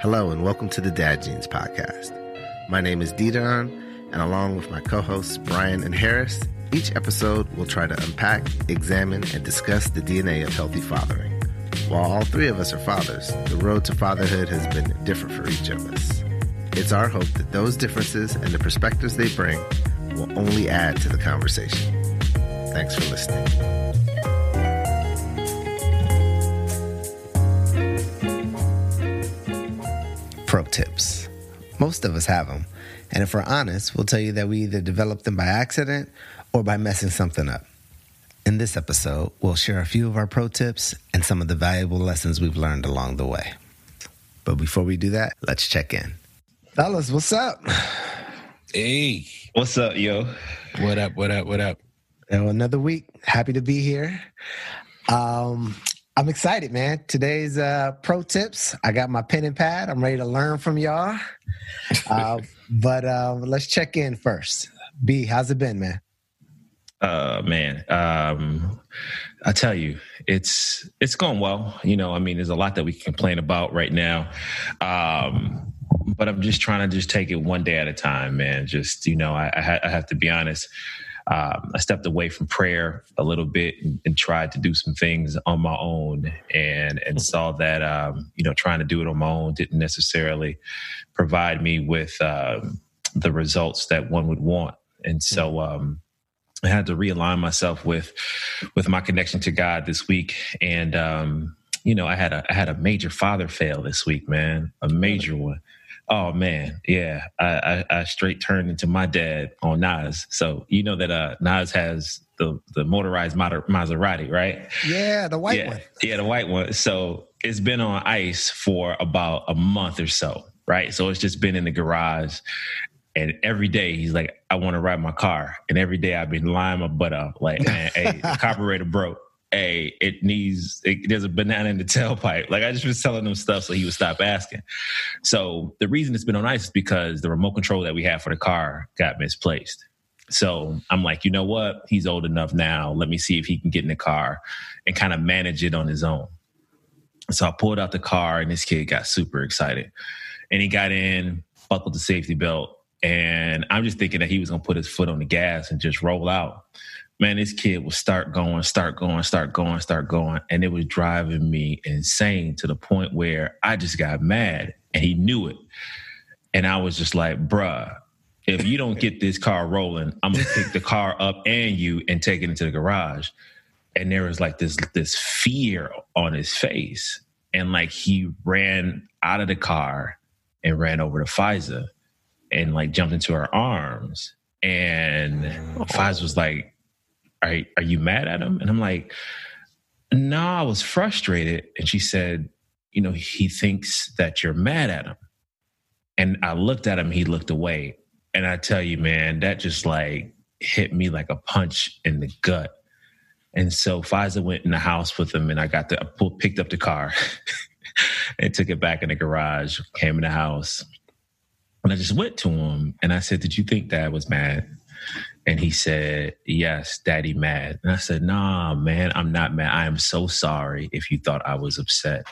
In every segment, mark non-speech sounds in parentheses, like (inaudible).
Hello, and welcome to the Dad Genes Podcast. My name is Didon, and along with my co hosts, Brian and Harris, each episode we'll try to unpack, examine, and discuss the DNA of healthy fathering. While all three of us are fathers, the road to fatherhood has been different for each of us. It's our hope that those differences and the perspectives they bring will only add to the conversation. Thanks for listening. Pro tips. Most of us have them. And if we're honest, we'll tell you that we either developed them by accident or by messing something up. In this episode, we'll share a few of our pro tips and some of the valuable lessons we've learned along the way. But before we do that, let's check in. Fellas, what's up? Hey, what's up, yo? What up? What up? What up? Well, another week. Happy to be here. Um, I'm excited, man. Today's uh, pro tips. I got my pen and pad. I'm ready to learn from y'all. (laughs) Uh, but uh, let's check in first. B, how's it been, man? Uh, man, um, I tell you, it's it's going well. You know, I mean, there's a lot that we can complain about right now. Um, but I'm just trying to just take it one day at a time, man. Just you know, I, I, ha- I have to be honest. Um, I stepped away from prayer a little bit and, and, tried to do some things on my own, and and saw that um, you know trying to do it on my own didn't necessarily provide me with um, the results that one would want, and so. Um, I had to realign myself with with my connection to God this week, and um, you know, I had a I had a major father fail this week, man, a major one. Oh man, yeah, I, I, I straight turned into my dad on Nas. So you know that uh, Nas has the the motorized Maserati, right? Yeah, the white yeah, one. Yeah, the white one. So it's been on ice for about a month or so, right? So it's just been in the garage, and every day he's like, I want to ride my car. And every day I've been lying my butt up, like, man, hey, the (laughs) carburetor broke. Hey, it needs, it, there's a banana in the (laughs) tailpipe. Like, I just was telling him stuff so he would stop asking. So the reason it's been on ice is because the remote control that we have for the car got misplaced. So I'm like, you know what? He's old enough now. Let me see if he can get in the car and kind of manage it on his own. So I pulled out the car and this kid got super excited. And he got in, buckled the safety belt, and I'm just thinking that he was gonna put his foot on the gas and just roll out. Man, this kid would start going, start going, start going, start going. And it was driving me insane to the point where I just got mad and he knew it. And I was just like, bruh, if you don't get this car rolling, I'm gonna pick the car up and you and take it into the garage. And there was like this this fear on his face. And like he ran out of the car and ran over to Fiza and like jumped into her arms. And oh. Fiz was like, are, are you mad at him? And I'm like, no, I was frustrated. And she said, you know, he thinks that you're mad at him. And I looked at him, he looked away. And I tell you, man, that just like hit me like a punch in the gut. And so Fiza went in the house with him and I got the, I pulled, picked up the car (laughs) and took it back in the garage, came in the house. And I just went to him and I said, Did you think dad was mad? And he said, Yes, daddy mad. And I said, Nah, man, I'm not mad. I am so sorry if you thought I was upset.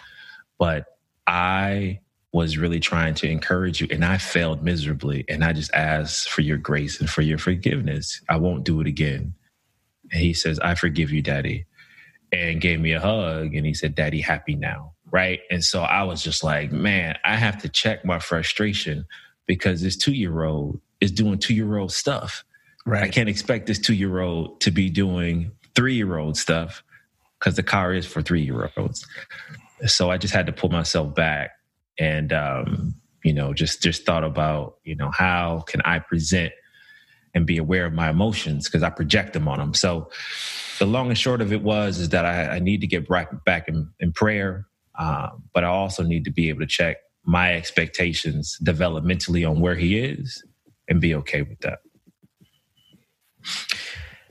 But I was really trying to encourage you and I failed miserably. And I just asked for your grace and for your forgiveness. I won't do it again. And he says, I forgive you, daddy. And gave me a hug. And he said, Daddy, happy now. Right. And so I was just like, man, I have to check my frustration because this two year old is doing two year old stuff. Right. I can't expect this two year old to be doing three year old stuff because the car is for three year olds. So I just had to pull myself back and, um, you know, just just thought about, you know, how can I present and be aware of my emotions because I project them on them. So the long and short of it was is that I, I need to get back back in, in prayer, um, but I also need to be able to check my expectations developmentally on where he is and be okay with that.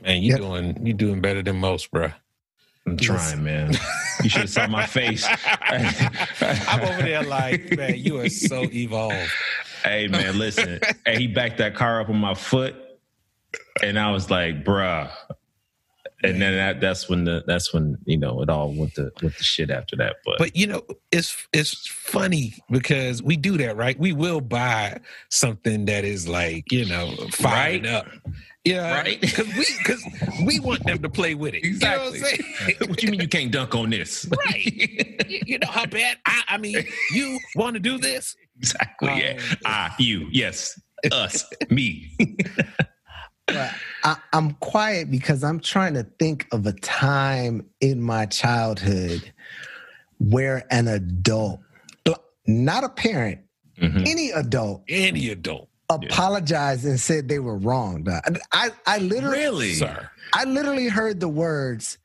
Man, you yep. doing you doing better than most, bro. I'm trying, man. (laughs) You should have saw my face. (laughs) I'm over there like, man, you are so evolved. Hey, man, listen. hey, he backed that car up on my foot, and I was like, bruh. and then that, that's when the that's when you know it all went to went the shit after that. But But you know, it's it's funny because we do that, right? We will buy something that is like, you know, fired Right. up. Yeah, Right. (laughs) Because we because we want them to play with it. Exactly. You know what I'm saying? (laughs) what you mean you can't dunk on this? (laughs) right. you, you know how bad I, I mean, you want to do this? exactly. Yeah. Um, Ah, you. Yes. Us. me. But I, I'm quiet because I'm trying to think of a time in my childhood where an adult, not a parent, Mhm. any adult, Any adult, apologized and said they were wrong. dog. I, I literally, Really? sir. I literally heard the words,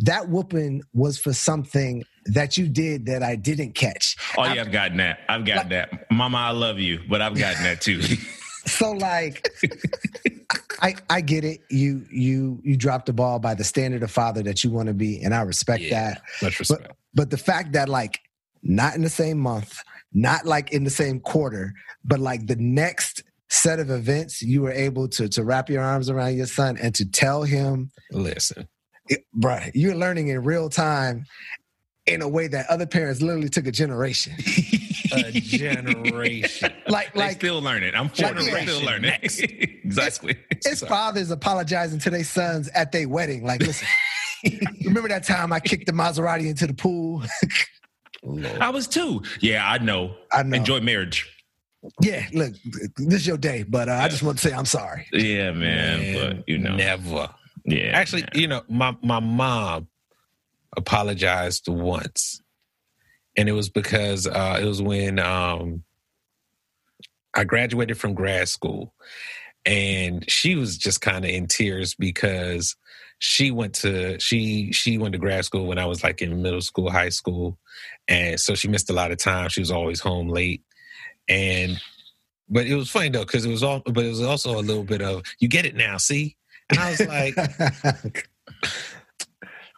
"That whooping was for something that you did that I didn't catch." Oh yeah, I've gotten that. I've gotten that. Mama, I love you, but I've gotten that too. (laughs) (laughs) So like I I get it. You you you dropped the ball by the standard of father that you want to be, and I respect Yeah. that. Much respect. But the fact that like not in the same month, not like in the same quarter, but like the next set of events, you were able to to wrap your arms around your son and to tell him, Listen, it, bruh, you're learning in real time in a way that other parents literally took a generation. (laughs) a generation. (laughs) like they like still learning. I'm Like, 40, yeah. still learning. (laughs) exactly. His fathers apologizing to their sons at their wedding. Like, listen, remember that time I kicked the Maserati into the pool? Lord. I was too. Yeah, I know. I know. Enjoy marriage. Yeah, look, this is your day, but uh, I just want to say I'm sorry. Yeah, man. Man, but you know, never. yeah. Actually, man. you know, my my mom apologized once, and it was because uh, it was when um, I graduated from grad school, and she was just kind of in tears because she went to she she went to grad school when I was like in middle school, high school, and so she missed a lot of time. She was always home late, and but it was funny though because it was all but it was also a little bit of you get it now, see. And I was like, (laughs)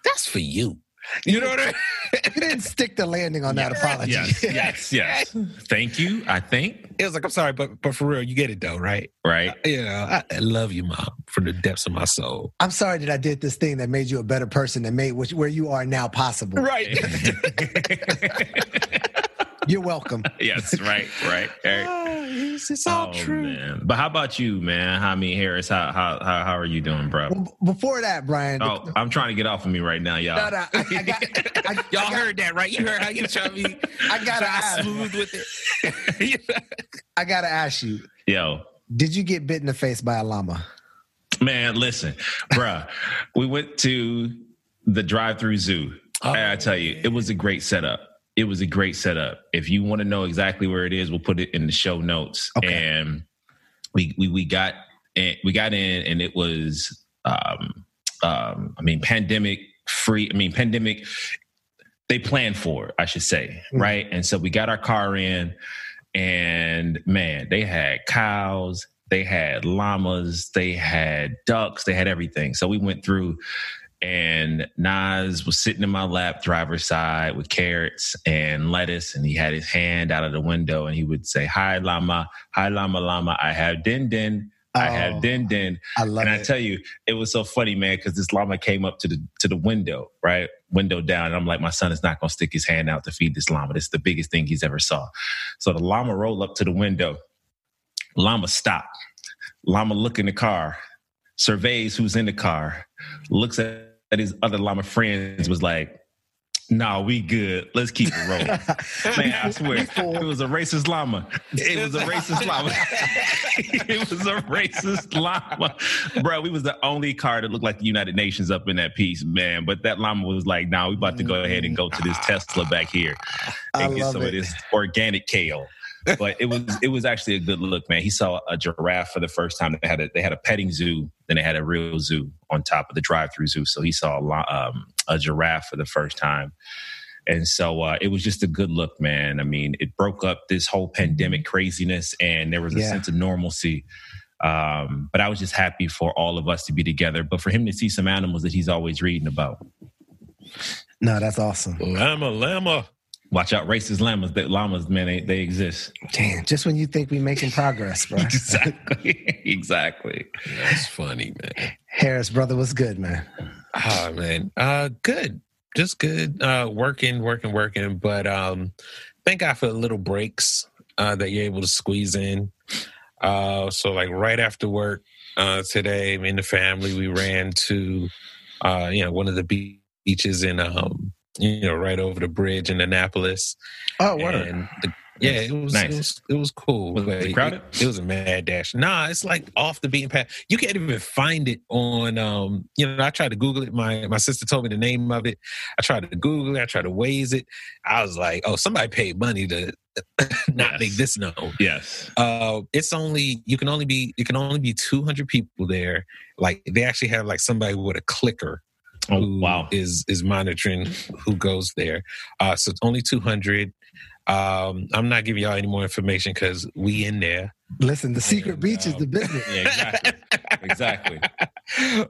that's for you. You know what I mean? (laughs) you didn't stick the landing on that apology. Yes, yes, (laughs) yes. Thank you. I think. It was like, I'm sorry, but but for real, you get it though, right? Right. Uh, you know, I, I love you, mom, from the depths of my soul. I'm sorry that I did this thing that made you a better person that made which, where you are now possible. Right. (laughs) You're welcome. (laughs) yes. Right. Right. Right. (laughs) it's, it's all Oh, true. man. But how about you, man? How me Harris? How how how, how are you doing, bro? Well, before that, Brian. Oh, I'm trying to get off of me right now, y'all. no, no, I, I got, I, (laughs) Y'all I got, heard that, right? You heard how you try to be I gotta ask. smooth with it. I gotta ask you. Yo, Did you get bit in the face by a llama? man, listen, bruh. we went to the drive-through zoo. Oh, and I tell you, it was a great setup. It was a great setup. If you want to know exactly where it is, we'll put it in the show notes. Okay. And we we we got and we got in, and it was um um I mean pandemic free. I mean pandemic. They planned for it, I should say, Mhm. right? And so we got our car in, and man, they had cows, they had llamas, they had ducks, they had everything. So we went through and Nas was sitting in my lap, driver's side, with carrots and lettuce, and he had his hand out of the window, and he would say, "Hi, llama. Hi, llama, llama. I have din din. I Oh, have din din." I love And I it. tell you, it was so funny, man, because this llama came up to the to the window, right, window down, and I'm like, my son is not gonna stick his hand out to feed this llama. This is the biggest thing he's ever saw. So the llama rolled up to the window. Llama stop. Llama look in the car, surveys who's in the car, looks at, at his other llama friends, was like, "Nah, we good. Let's keep it rolling." (laughs) Man, I swear, it was a racist llama. It was a racist llama. (laughs) (laughs) it was a racist llama, bro. We was the only car that looked like the United Nations up in that piece, man. But that llama was like, "Nah, we about to go ahead and go to this mm. Tesla back here I and get some it. of this organic kale." But it was it was actually a good look, man. He saw a giraffe for the first time. They had a they had a petting zoo, then they had a real zoo on top of the drive-through zoo. So he saw a, lo- um, a giraffe for the first time. And so uh, it was just a good look, man. I mean, it broke up this whole pandemic craziness, and there was a Yeah. sense of normalcy. Um, but I was just happy for all of us to be together. But for him to see some animals that he's always reading about. No, that's awesome. Llama, llama. Watch out, racist llamas. That llamas, man, they, they exist. Damn, just when you think we're making progress, bro. (laughs) (laughs) exactly, (laughs) exactly. That's funny, man. Harris, brother, what's good, man? Oh man, uh, good, just good. Uh, working, working, working. But um, thank God for the little breaks uh, that you're able to squeeze in. Uh, so like right after work uh, today, me and the family we ran to uh, you know one of the beaches in um, you know right over the bridge in Annapolis. Oh, what? And the, yeah, it was, nice. it was it was cool. Was it crowded? It, it, was a mad dash. Nah, it's like off the beaten path. You can't even find it on. Um, you know, I tried to Google it. My my sister told me the name of it. I tried to Google it. I tried to Waze it. I was like, oh, somebody paid money to (laughs) not yes. make this known. Yes. Uh, it's only you can only be you can only be two hundred people there. Like they actually have like somebody with a clicker Oh, wow. is is monitoring who goes there. Uh, so it's only 200. Um, I'm not giving y'all any more information because we in there. Listen, the secret and, beach is the business. Yeah, exactly. exactly. (laughs)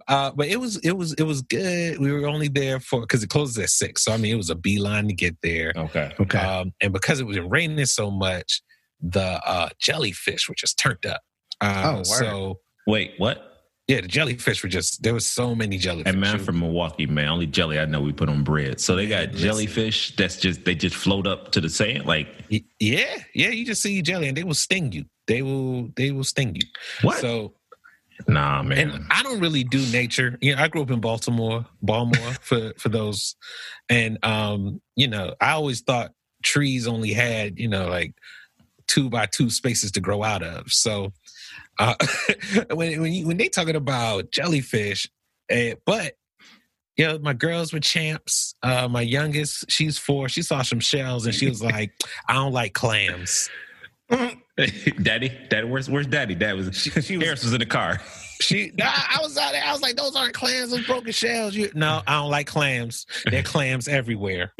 Uh, but it was it was it was good. We were only there for because it closes at six, so I mean it was a beeline to get there. Okay. Okay. Um, and because it was raining so much, the uh, jellyfish were just turned up. Uh, oh, so wait, what? Yeah, the jellyfish were just there was so many jellyfish. And man from Milwaukee, man, only jelly I know we put on bread. So they got jellyfish that's just they just float up to the sand, like yeah, yeah. You just see jelly and they will sting you. They will they will sting you. What? So Nah, man. And I don't really do nature. You know, I grew up in Baltimore, Baltimore (laughs) for for those, and um, you know, I always thought trees only had you know like two by two spaces to grow out of. So uh, (laughs) when when, you, when they talking about jellyfish, uh, but you know, my girls were champs. Uh, my youngest, she's four. She saw some shells and she was like, "I don't like clams." (laughs) Daddy, Daddy, where's where's Daddy? Dad was she, she was, Harris was in the car. She, I was out there. I was like, "Those aren't clams. Those broken shells." You, no, I don't like clams. They're clams everywhere. (laughs)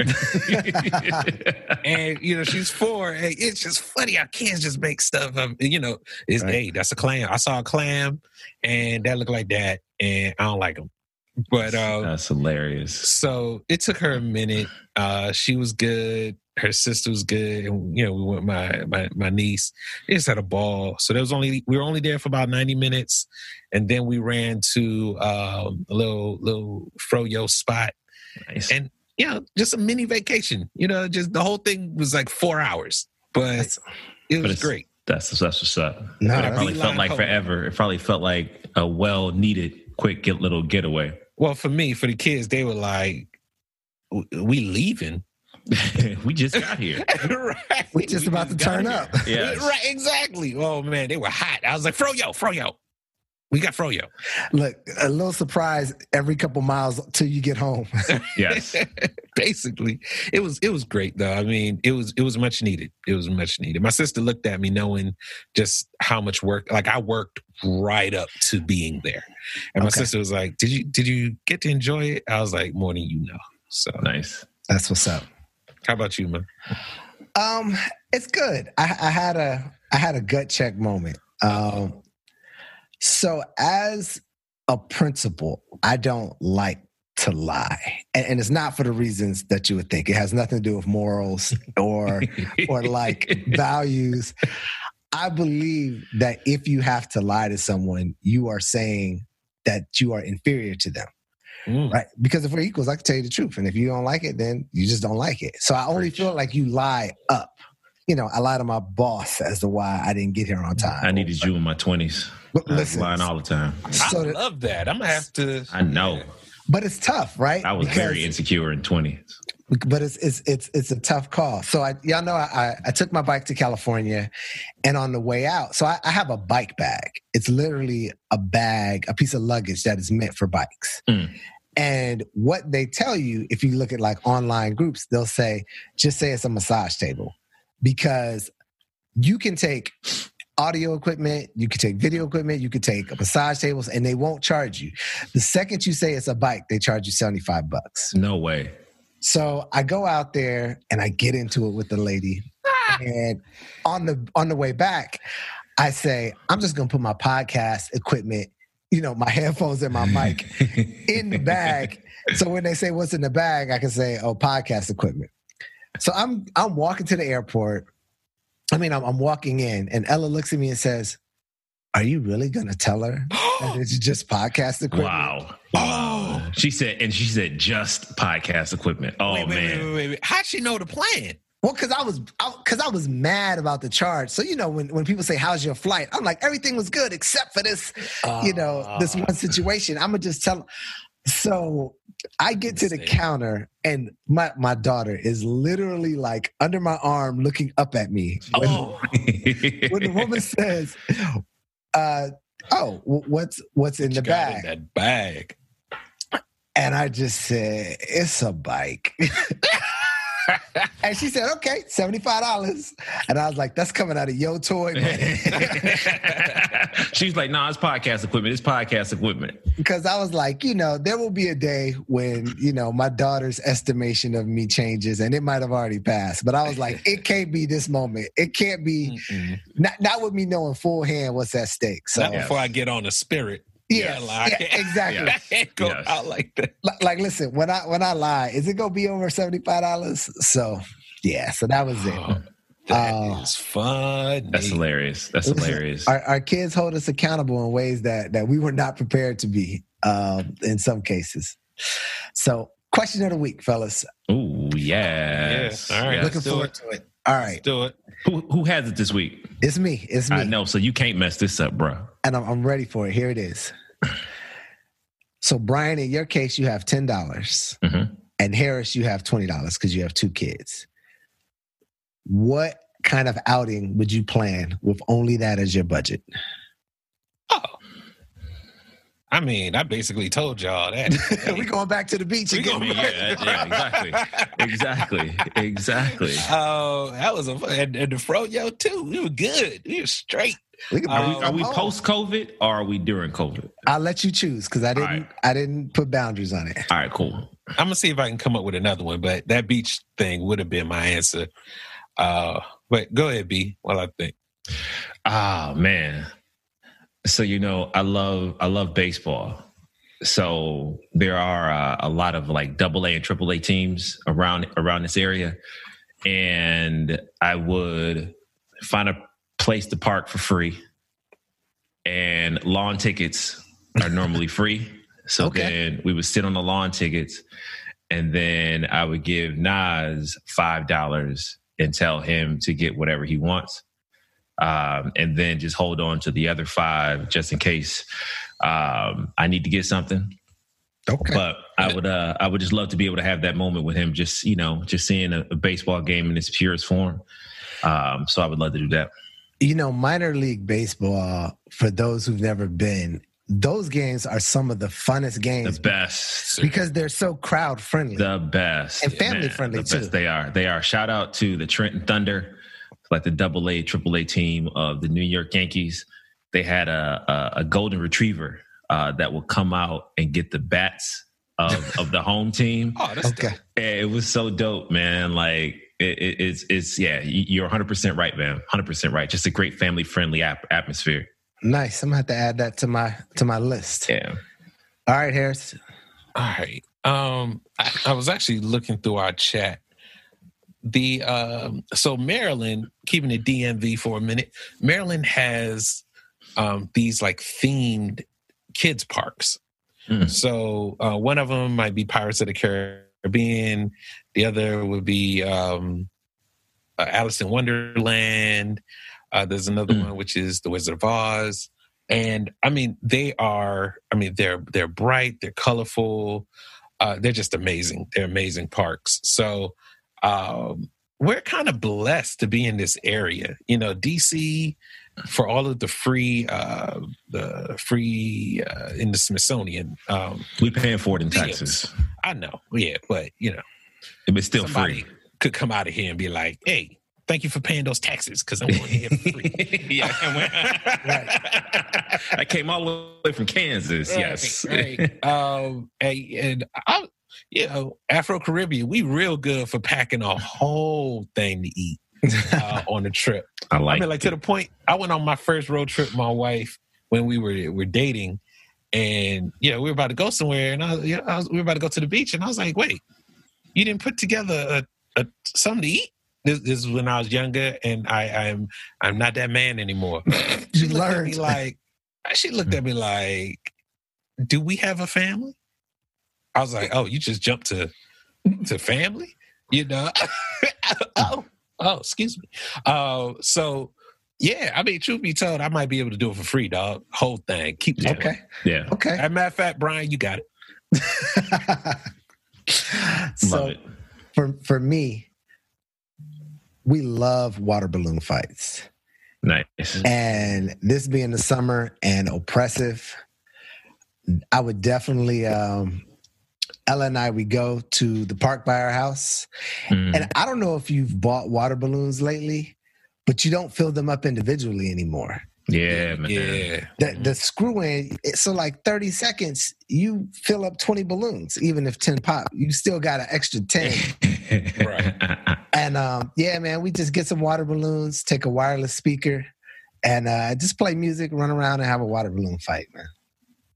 and you know, she's four. Hey, it's just funny how kids just make stuff up. You know, it's right. hey, that's a clam. I saw a clam, and that looked like that, and I don't like them. But uh, that's hilarious. So it took her a minute. Uh, she was good her sister was good, and you know we went my my my niece. They just had a ball. So there was only we were only there for about ninety minutes, and then we ran to um, a little little froyo spot, nice. and you know just a mini vacation. You know, just the whole thing was like four hours, but that's, it was great. That's that's what's up. No, it probably felt like home. forever. It probably felt like a well needed quick get little getaway. Well, for me, for the kids, they were like, "We leaving." (laughs) we just got here. (laughs) right. We just we about just to turn up. (laughs) Yeah. Right, exactly. Oh man, they were hot. I was like, Froyo, Froyo. We got Froyo. Look, a little surprise every couple miles till you get home. yes. Basically. It was it was great though. I mean, it was it was much needed. It was much needed. My sister looked at me knowing just how much work like I worked right up to being there. And my okay. sister was like, Did you did you get to enjoy it? I was like, more than you know. So nice. That's what's up. How about you, man? Um, it's good. I, I had a I had a gut check moment. Um, so as a principal, I don't like to lie, and, and, it's not for the reasons that you would think. It has nothing to do with morals or (laughs) or like values. I believe that if you have to lie to someone, you are saying that you are inferior to them. Mm. Right. Because if we're equals, I can tell you the truth. And if you don't like it, then you just don't like it. So I only Preach. feel like you lie up. You know, I lied to my boss as to why I didn't get here on time. I needed you in my 20s. But listen, lying all the time. So I love that. I'm gonna have to. I know. But it's tough, right? I was because, very insecure in 20s. But it's it's it's it's a tough call. So I y'all know I I took my bike to California, and on the way out, so I, I have a bike bag. It's literally a bag, a piece of luggage that is meant for bikes. Mm. And what they tell you, if you look at like online groups, they'll say, just say it's a massage table because you can take audio equipment, you can take video equipment, you can take a massage tables, and they won't charge you. The second you say it's a bike, they charge you 75 bucks. No way. So I go out there and I get into it with the lady. Ah. and on the on the way back, I say, I'm just gonna put my podcast equipment you know, my headphones and my mic (laughs) in the bag. So when they say what's in the bag, I can say, oh, podcast equipment. So I'm I'm walking to the airport. I mean, I'm, I'm walking in, and Ella looks at me and says, Are you really gonna tell her (gasps) that it's just podcast equipment? Wow. Wow. She said, and she said just podcast equipment. Oh wait, wait, man. wait, wait, wait, wait. How'd she know the plan? Well, because I was, because I, was mad about the charge. So you know, when when people say, "How's your flight?" I'm like, everything was good except for this, you know, this Ah. one situation. I'm gonna just tell. So I get to the Mistake. counter, and my my daughter is literally like under my arm, looking up at me. When, Oh, when the woman says, uh, "Oh, what's what's in the she got in bag?" that bag. And I just said, "It's a bike." (laughs) (laughs) and she said, "Okay, seventy five dollars." And I was like, "That's coming out of your toy money." (laughs) She's like, nah, it's podcast equipment. It's podcast equipment. because I was like, you know, there will be a day when you know my daughter's estimation of me changes, and it might have already passed. But I was like, it can't be this moment. It can't be Mm-mm. not not with me knowing full hand what's at stake. So Not before I get on the spirit. Yes, like, yeah, exactly. I can't go Yes. out like that. Li- like, listen, when I when I lie, is it gonna be over seventy five dollars? So yeah, so that was it. Oh, that is Oh. fun. That's hilarious. That's Listen, hilarious. Our, our kids hold us accountable in ways that that we were not prepared to be um, in some cases. So, question of the week, fellas. Ooh, yes. Yeah, all right. Looking Let's forward it. to it. All right. Let's do it. Who who has it this week? it's me. It's me. I know, so you can't mess this up, bro. and I'm, I'm ready for it. Here it is. (clears throat) So, Brian, in your case, you have ten dollars, Mhm. and Harris, you have twenty dollars because you have two kids. What kind of outing would you plan with only that as your budget? Oh. I mean, I basically told y'all (laughs) that. we going back to the beach We again. going Yeah, yeah, exactly. (laughs) Exactly. Exactly. (laughs) Oh, that was a and, and the froyo too. We were good. We were straight. We can Are we, are we post COVID or are we during COVID? I'll let you choose because I didn't. right. I didn't put boundaries on it. All right, cool. I'm gonna see if I can come up with another one, but that beach thing would have been my answer. Uh, but go ahead, B. While I think. Ah, man. So you know, I love I love baseball. So there are uh, a lot of like double A and triple A teams around around this area, and I would find a place to park for free. And lawn tickets are normally (laughs) free, so Okay. then we would sit on the lawn tickets, and then I would give Nas five dollars and tell him to get whatever he wants um, and then just hold on to the other five just in case um, I need to get something. Okay. But I would, uh, I would just love to be able to have that moment with him. Just you know, just seeing a, a baseball game in its purest form. Um, so I would love to do that. You know, minor league baseball, for those who've never been, those games are some of the funnest games. The best, because they're so crowd friendly. the best, And family friendly, the best too. They are. They are. Shout out to the Trenton Thunder, like the Double A, Triple A team of the New York Yankees. They had a a, a golden retriever uh, that would come out and get the bats of (laughs) of the home team. Oh, that's Okay. Yeah, it was so dope, man. Like it, it, it's it's yeah, you're 100 percent right, man. 100 percent right. Just a great family friendly ap- atmosphere. Nice. I'm gonna have to add that to my to my list. Yeah. All right, Harris. All right. Um, I, I was actually looking through our chat. The um, so Maryland, keeping the DMV for a minute, Maryland has um these like themed kids parks. Mm. So uh, one of them might be Pirates of the Caribbean. The other would be um, uh, Alice in Wonderland. Uh, there's another Mm. one which is The Wizard of Oz. And I mean, they are. I mean, they're they're bright. They're colorful. Uh, they're just amazing. They're amazing parks. So um, we're kind of blessed to be in this area. You know, DC for all of the free, uh, the free uh, in the Smithsonian. Um, We paying for it in Yes. Texas. I know, yeah, but you know, It's still somebody free. could come out of here and be like, "Hey, thank you for paying those taxes because I'm going here for free." (laughs) yeah. (laughs) I came all the way from Kansas. yes. Right. (laughs) um, and, and I, you know, Afro Caribbean, we real good for packing a whole thing to eat uh, (laughs) on the trip. I like. I mean, like to the point, I went on my first road trip with my wife when we were were dating, and yeah, we were about to go somewhere, and I, you know, I was, we were about to go to the beach, and I was like, "Wait, you didn't put together a, a something to eat?" this, this is when I was younger, and I, I'm I'm not that man anymore. (laughs) She You looked at me like she looked at me like, "Do we have a family?" I was like, "Oh, you just jumped to to family?" You know? (laughs) oh, oh, excuse me. Uh, so yeah, I mean, truth be told, I might be able to do it for free, dog. Whole thing, keep Yeah. Okay. Yeah. Okay. As a matter of fact, Brian, you got it. (laughs) So it. for for me, we love water balloon fights. Nice. And this being the summer and oppressive, I would definitely um Ella and I we go to the park by our house. Mm. And I don't know if you've bought water balloons lately, but you don't fill them up individually anymore. yeah, man. Yeah. The, the screw in, so like 30 seconds, you fill up 20 balloons, even if 10 pop, you still got an extra 10. (laughs) Right. And um, yeah, man, we just get some water balloons, take a wireless speaker, and uh, just play music, run around, and have a water balloon fight, man.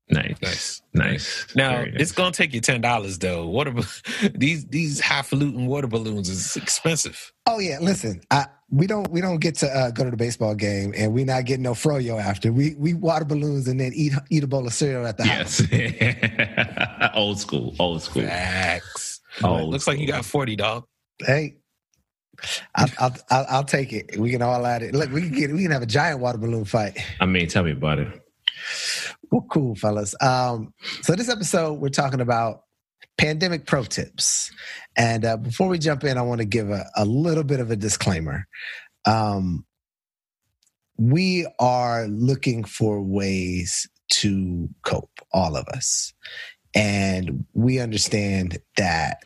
Nice. Nice. Nice. Now nice. it's gonna take you ten dollars though. Water ba- (laughs) these these highfalutin water balloons is expensive. Oh yeah, listen, I, we don't we don't get to uh, go to the baseball game, and we not getting no froyo after. We we water balloons and then eat eat a bowl of cereal at the house. (laughs) Old school. Old school. Facts. Old Looks like you got forty, dog. Hey. I'll, I'll, I'll, I'll take it. We can all add it. Look, we can get we can have a giant water balloon fight. I mean, tell me about it. Well, cool, fellas. Um, so this episode, we're talking about pandemic pro tips. And uh, before we jump in, I want to give a, a little bit of a disclaimer. Um, we are looking for ways to cope, all of us. And we understand that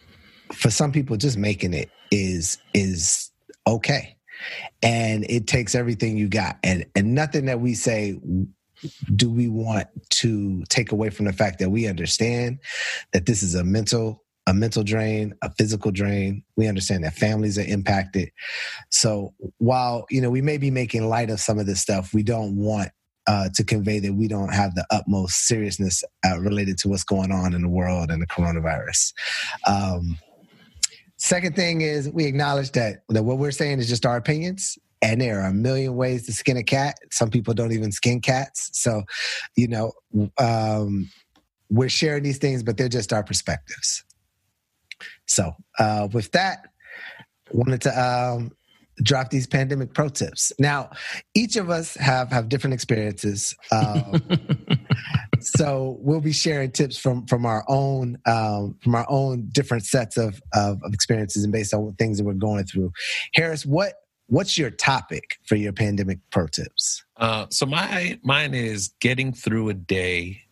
for some people, just making it is is okay. And it takes everything you got. And and nothing that we say do we want to take away from the fact that we understand that this is a mental a mental drain a physical drain? We understand that families are impacted. So while you know we may be making light of some of this stuff we don't want uh, to convey that we don't have the utmost seriousness uh, related to what's going on in the world and the coronavirus. Um, second thing is we acknowledge that, that what we're saying is just our opinions and there are a million ways to skin a cat. Some people don't even skin cats. So, you know, um, we're sharing these things, but they're just our perspectives. So, uh, with that, wanted to um, drop these pandemic pro tips. Now, each of us have have different experiences. Um, (laughs) so we'll be sharing tips from from our own um, from our own different sets of, of of experiences and based on things that we're going through. Harris, what what's your topic for your pandemic pro tips? Uh, so my mine is getting through a day.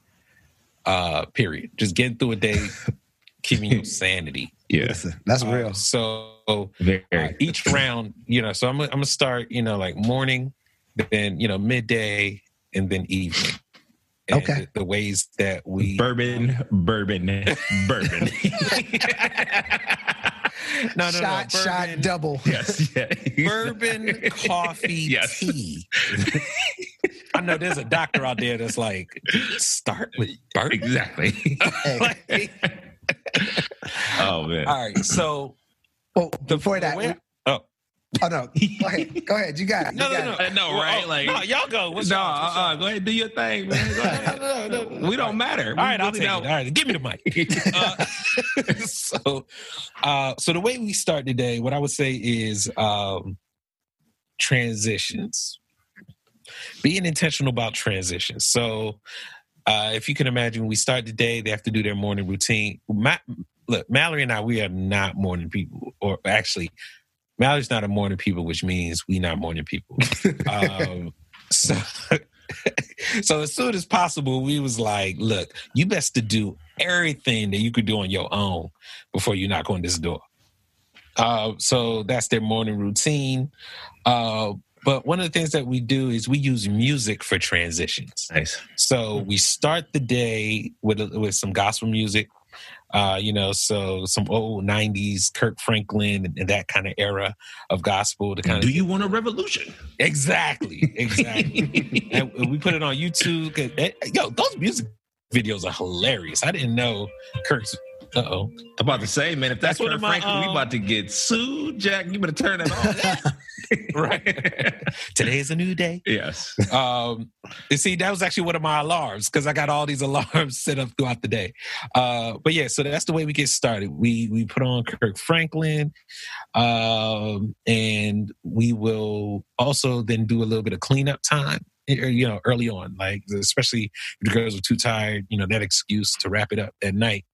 Uh, period. Just getting through a day, (laughs) keeping your sanity. Yeah. Listen, that's Uh, real. so Very. uh, each round, you know, so I'm I'm gonna start, you know, like morning, then you know midday, and then evening. And Okay. The, the ways that we bourbon, bourbon, bourbon. (laughs) (laughs) no, no, shot, no, shot, double. yes. Yeah. (laughs) bourbon, coffee, (laughs) Yes. tea. (laughs) I know there's a doctor out there that's like, start with bourbon. Exactly. Like, oh man. all right, so well, before that, way- we- oh. no, go ahead, (laughs) go ahead. You got it. You No, no, got no, it. No, Well, right? oh, Like- no, y'all go. What's no, uh, uh, go ahead, do your thing, man. Go ahead. (laughs) No, no, no, no. We don't matter. All right, I'll take don't. it. All right, give me the mic. (laughs) Uh, so, uh, so the way we start today, what I would say is um, transitions. Being intentional about transitions. So, uh, if you can imagine, we start the day, they have to do their morning routine. Ma- look, Mallory and I, we are not morning people, or actually, Mallory's not a morning people, which means we not morning people. um, (laughs) so, so as soon as possible, we was like, look, you best to do everything that you could do on your own before you knock on this door. Uh, so that's their morning routine. Uh, but one of the things that we do is we use music for transitions. Nice. So we start the day with with some gospel music, uh, you know, so some old '90s Kirk Franklin and, and that kind of era of gospel to kind of Do you want a revolution? exactly, exactly. (laughs) and we put it on YouTube. eh, Yo, those music videos are hilarious. I didn't know Kirk's oh. I'm about to say, man, if that's, That's one Kirk of my, Franklin, we um, about to get sued, Jack. You better turn it off. (laughs) right. (laughs) Today is a new day. yes. Um, you see, that was actually one of my alarms because I got all these (laughs) alarms set up throughout the day. Uh, but yeah, so that's the way we get started. We we put on Kirk Franklin, um, and we will also then do a little bit of cleanup time. eh, You know, early on, like especially if the girls are too tired, you know, that excuse to wrap it up at night.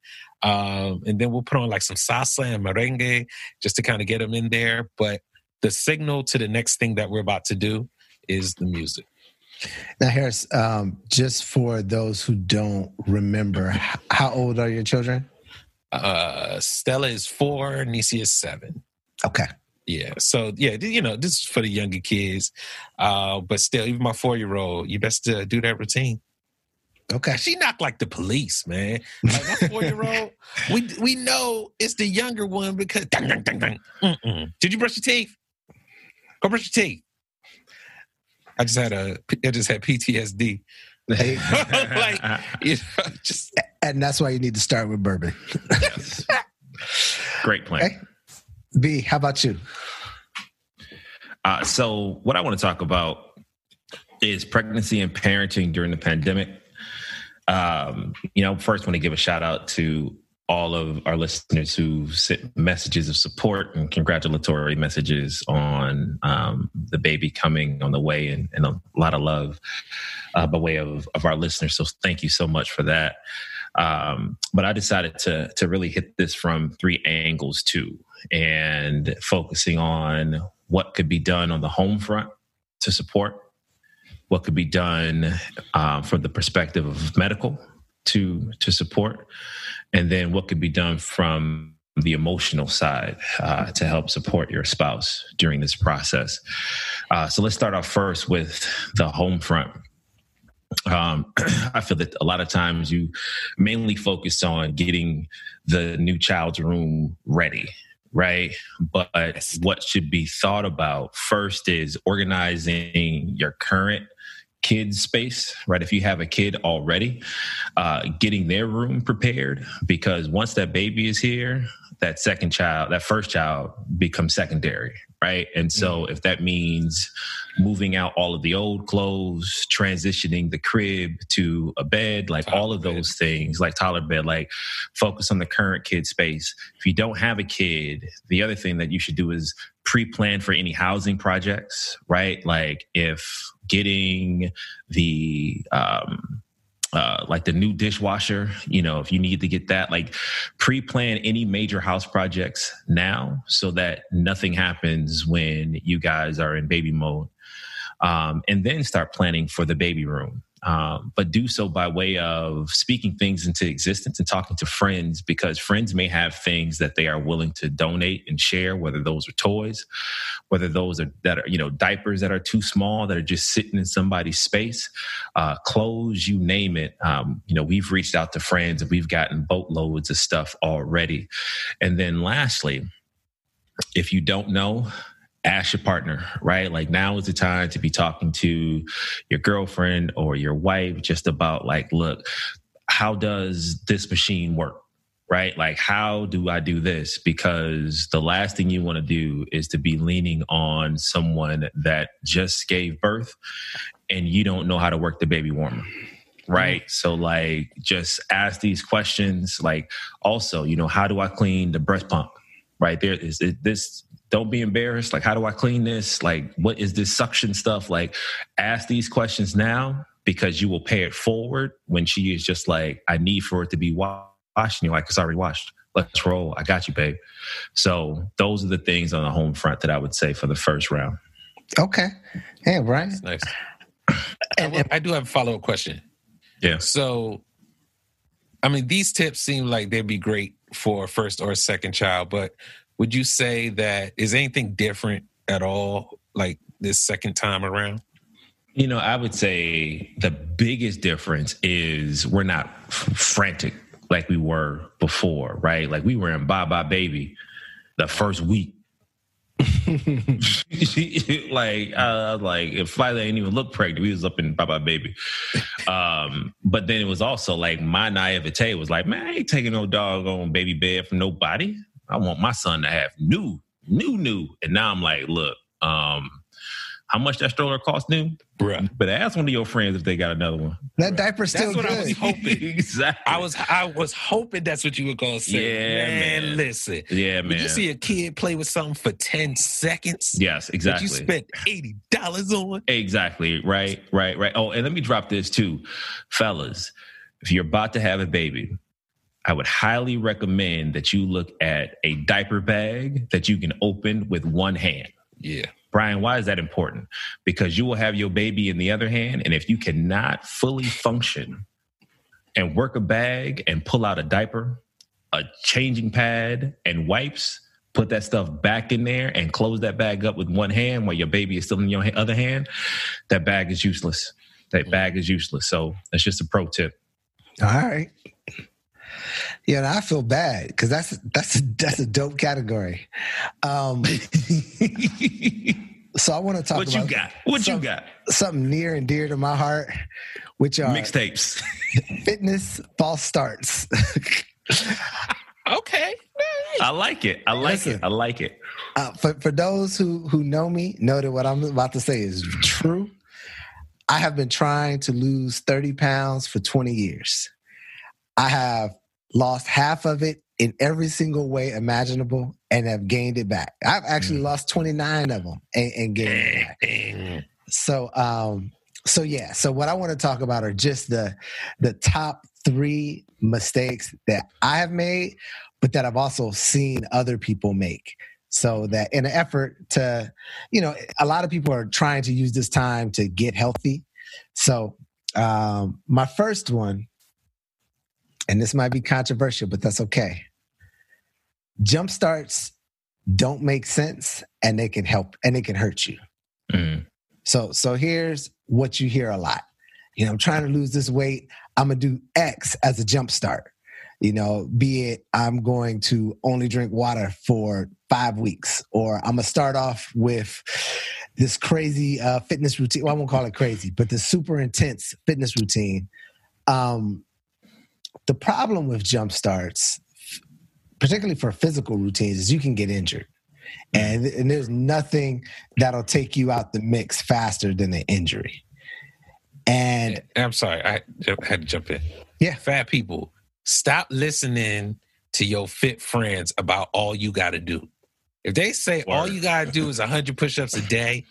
Um, and then we'll put on like some salsa and merengue just to kind of get them in there. But the signal to the next thing that we're about to do is the music. Now, Harris, um, just for those who don't remember, how old are your children? Uh, Stella is four, Nisi is seven. Okay. Yeah. So yeah, you know, this is for the younger kids. Uh, but still, even my four year old, you best uh, do that routine. Okay. She knocked like the police, man. Like my four year old, (laughs) we we know it's the younger one because dun, dun, dun, dun. Mm-mm. did you brush your teeth? Go brush your teeth. I just had a I just had PTSD. (laughs) Hey, (laughs) like you know, just and that's why you need to start with bourbon. Yes. Great plan. Okay. B, how about you? Uh, so, what I want to talk about is pregnancy and parenting during the pandemic. Um, you know, first, want to give a shout out to all of our listeners who sent messages of support and congratulatory messages on um, the baby coming on the way and, and a lot of love uh, by way of, of our listeners. So, thank you so much for that. Um, but I decided to to really hit this from three angles too, and focusing on what could be done on the home front to support, what could be done um, from the perspective of medical to to support, and then what could be done from the emotional side uh, to help support your spouse during this process. Uh, so let's start off first with the home front. Um, (clears throat) I feel that a lot of times you mainly focus on getting the new child's room ready, right? But what should be thought about first is organizing your current kid space, right? If you have a kid already, uh, getting their room prepared because once that baby is here, that second child, that first child becomes secondary, right? And so if that means moving out all of the old clothes, transitioning the crib to a bed, like Toddler all of bed. those things, like toddler bed, like focus on the current kid space. If you don't have a kid, the other thing that you should do is pre-plan for any housing projects, right? Like if getting the um uh, like the new dishwasher, you know, if you need to get that, like pre-plan any major house projects now so that nothing happens when you guys are in baby mode. Um, and then start planning for the baby room. Um, but do so by way of speaking things into existence and talking to friends because friends may have things that they are willing to donate and share, whether those are toys, whether those are that are you know diapers that are too small that are just sitting in somebody's space, uh, clothes, you name it. Um, you know, we've reached out to friends and we've gotten boatloads of stuff already. And then lastly, if you don't know, ask your partner, right? Like now is the time to be talking to your girlfriend or your wife just about like, look, how does this machine work? Right? Like, how do I do this? Because the last thing you want to do is to be leaning on someone that just gave birth and you don't know how to work the baby warmer right mm-hmm. so like just ask these questions like also you know how do i clean the breast pump right there is it, this don't be embarrassed. Like how do i clean this? Like what is this suction stuff? Like ask these questions now because you will pay it forward when she is just like i need for it to be washed and you're like it's already washed. Let's roll. I got you babe. So those are the things on the home front that i would say for the first round. Okay. Hey, Brian. That's nice. (coughs) And- I, I do have a follow up question. yeah. So, I mean, these tips seem like they'd be great for a first or a second child, but would you say that is anything different at all, like this second time around? You know, I would say the biggest difference is we're not f- frantic like we were before, right? Like we were in Buy Buy Baby the first week. (laughs) like, uh, like if Flyla ain't even look pregnant, we was up in Buy Buy Baby. Um, but then it was also like my naivete was like, man, I ain't taking no dog on baby bed from nobody. I want my son to have new, new, new. And now I'm like, look, um, how much that stroller cost new? Bruh. But ask one of your friends if they got another one. That diaper's still That's what good. I was hoping. (laughs) exactly. I was I was hoping that's what you were gonna say. Yeah, man, man. listen. yeah, When man. you see a kid play with something for 10 seconds yes, that exactly. you spent $80 on. It? Exactly. Right, right, right. Oh, and let me drop this too. Fellas, if you're about to have a baby, I would highly recommend that you look at a diaper bag that you can open with one hand. Yeah. Brian, why is that important? Because you will have your baby in the other hand, and if you cannot fully function and work a bag and pull out a diaper, a changing pad, and wipes, put that stuff back in there and close that bag up with one hand while your baby is still in your other hand, that bag is useless. That mm. bag is useless. So that's just a pro tip. All right. Yeah, and I feel bad because that's that's a, that's a dope category. Um, (laughs) so I want to talk what about you got? What you got? something near and dear to my heart, which are Mixtapes. (laughs) fitness false starts. Okay. I like it. I like Listen. it. I like it. uh, for for those who who know me, know that what I'm about to say is true. I have been trying to lose 30 pounds for 20 years. I have lost half of it in every single way imaginable and have gained it back. I've actually Mm. lost 29 of them and, and gained it back. So um so yeah, so what I want to talk about are just the the top 3 mistakes that I have made but that I've also seen other people make. So that in an effort to you know, a lot of people are trying to use this time to get healthy. So um my first one and this might be controversial but that's okay. Jump starts don't make sense and they can help and they can hurt you. Mm. So so here's what you hear a lot. You know, I'm trying to lose this weight. I'm gonna do X as a jump start. You know, be it I'm going to only drink water for five weeks, or I'm gonna start off with this crazy uh, fitness routine. Well, I won't call it crazy, but the super intense fitness routine. Um, the problem with jump starts, particularly for physical routines, is you can get injured. Hmm. And, and there's nothing that'll take you out the mix faster than an injury. And I'm sorry. I had to jump in. Yeah. Fat people, stop listening to your fit friends about all you got to do. If they say all you got to do is 100 push ups a day,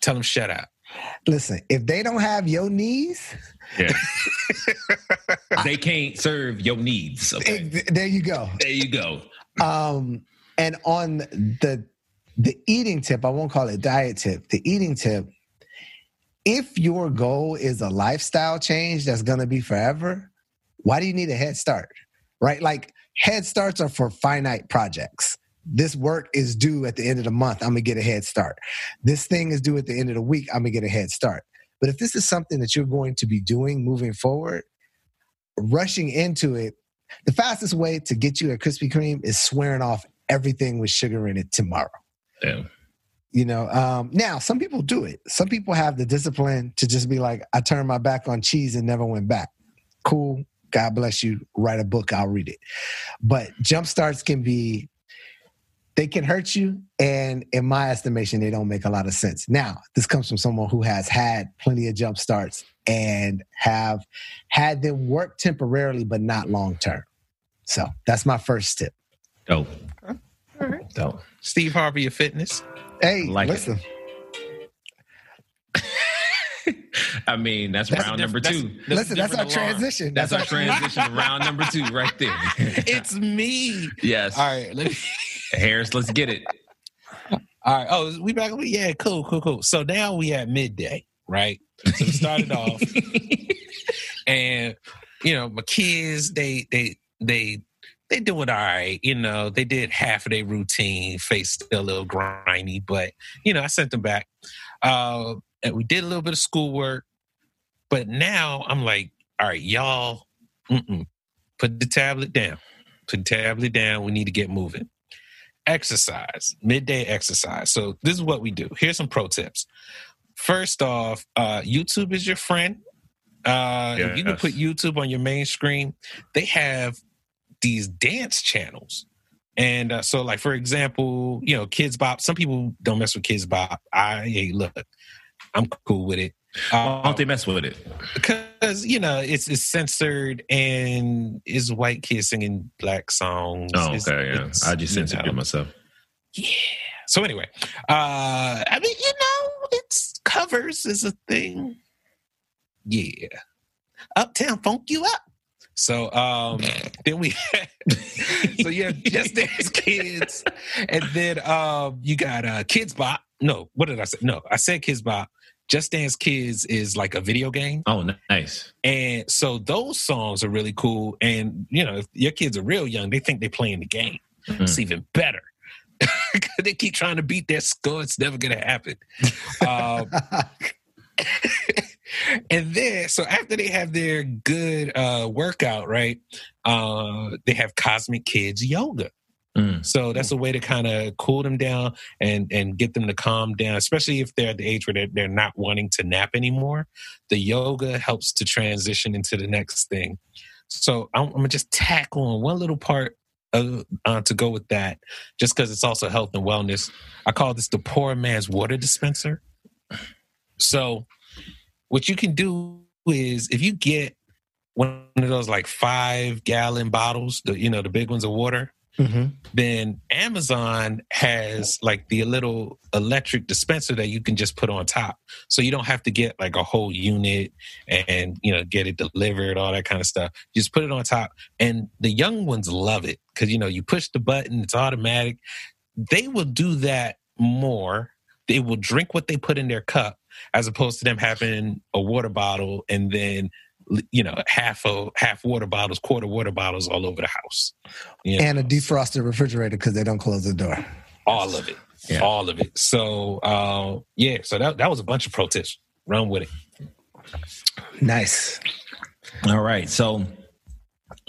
tell them shut up. Listen, if they don't have your knees, Yeah. (laughs) they can't serve your needs. Okay. eh, there you go. There you go. Um, and on the the eating tip, I won't call it diet tip. The eating tip, if your goal is a lifestyle change that's going to be forever, why do you need a head start? Right? Like head starts are for finite projects. This work is due at the end of the month. I'm gonna get a head start. This thing is due at the end of the week. I'm gonna get a head start. But if this is something that you're going to be doing moving forward, rushing into it, the fastest way to get you a Krispy Kreme is swearing off everything with sugar in it tomorrow. Yeah. You know, um, now some people do it. Some people have the discipline to just be like, I turned my back on cheese and never went back. Cool. God bless you. Write a book, I'll read it. But jump starts can be, they can hurt you. And in my estimation, they don't make a lot of sense. Now, this comes from someone who has had plenty of jump starts and have had them work temporarily, but not long term. So that's my first tip. Dope. All right. Dope. Steve Harvey of fitness. Hey, Like listen, (laughs) I mean, that's, That's round number two. that's- listen, that's our alarm. transition. That's our our transition (laughs) round number two right there. It's me. yes. All right. Harris, let's get it. All right. Oh, we back. Yeah, cool, cool, cool. So now we at midday, right? So we started (laughs) off, and you know, my kids, they, they, they, they doing all right. You know, they did half of their routine. Face still a little grimy, but you know, I sent them back. Uh, and we did a little bit of schoolwork, but now I'm like, all right, y'all, mm-mm, put the tablet down. Put the tablet down. We need to get moving exercise, midday exercise. So this is what we do. Here's some pro tips. First off, uh, YouTube is your friend. Uh, Yeah, if you can put YouTube on your main screen, they have these dance channels. And uh, so, like for example, you know, Kidz Bop. Some people don't mess with Kidz Bop. I hey, look, I'm cool with it. Why Uh, don't they mess with it? because you know it's, it's censored and it's white kids singing black songs. Oh, okay. Yeah. I just you censored know. it myself. Yeah. So anyway, uh I mean, you know, it's covers is a thing. Yeah. Uptown funk you up. So um (laughs) then we had, so you have just (laughs) dance kids and then um you got uh kidz bop. No, what did I say? No, I said kidz bop. Just Dance Kids is like a video game. Oh, nice. And so those songs are really cool. And you know, if your kids are real young, they think they're playing the game. Mhm. It's even better. (laughs) they keep trying to beat their score. It's never gonna happen. Um, (laughs) and then so after they have their good uh workout, right? Uh they have Cosmic Kids Yoga. Mm. So that's a way to kind of cool them down and and get them to calm down, especially if they're at the age where they're, they're not wanting to nap anymore. The yoga helps to transition into the next thing. So I'm, I'm gonna just tack on one little part of, uh, to go with that, just because it's also health and wellness. I call this the poor man's water dispenser. So what you can do is if you get one of those like five gallon bottles, the you know the big ones of water Mhm. then Amazon has like the little electric dispenser that you can just put on top. So you don't have to get like a whole unit and, you know, get it delivered, all that kind of stuff. You just put it on top. And the young ones love it because, you know, you push the button, it's automatic. They will do that more. They will drink what they put in their cup as opposed to them having a water bottle and then you know half a half water bottles quarter water bottles all over the house you and a defrosted refrigerator because they don't close the door. all of it Yeah. all of it so uh yeah so that, that was a bunch of pro tips run with it Nice. All right. So,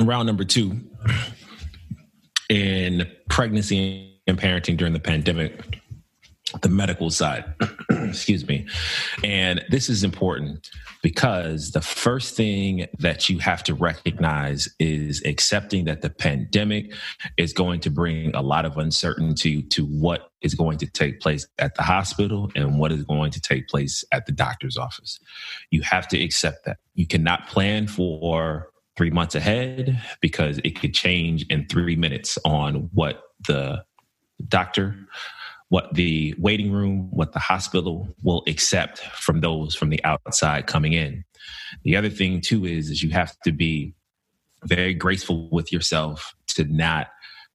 round number two in pregnancy and parenting during the pandemic, the medical side. (clears throat) Excuse me. And this is important because the first thing that you have to recognize is accepting that the pandemic is going to bring a lot of uncertainty to what is going to take place at the hospital and what is going to take place at the doctor's office. You have to accept that. You cannot plan for three months ahead because it could change in three minutes on what the doctor, what the waiting room, what the hospital will accept from those from the outside coming in. The other thing too is, is you have to be very graceful with yourself to not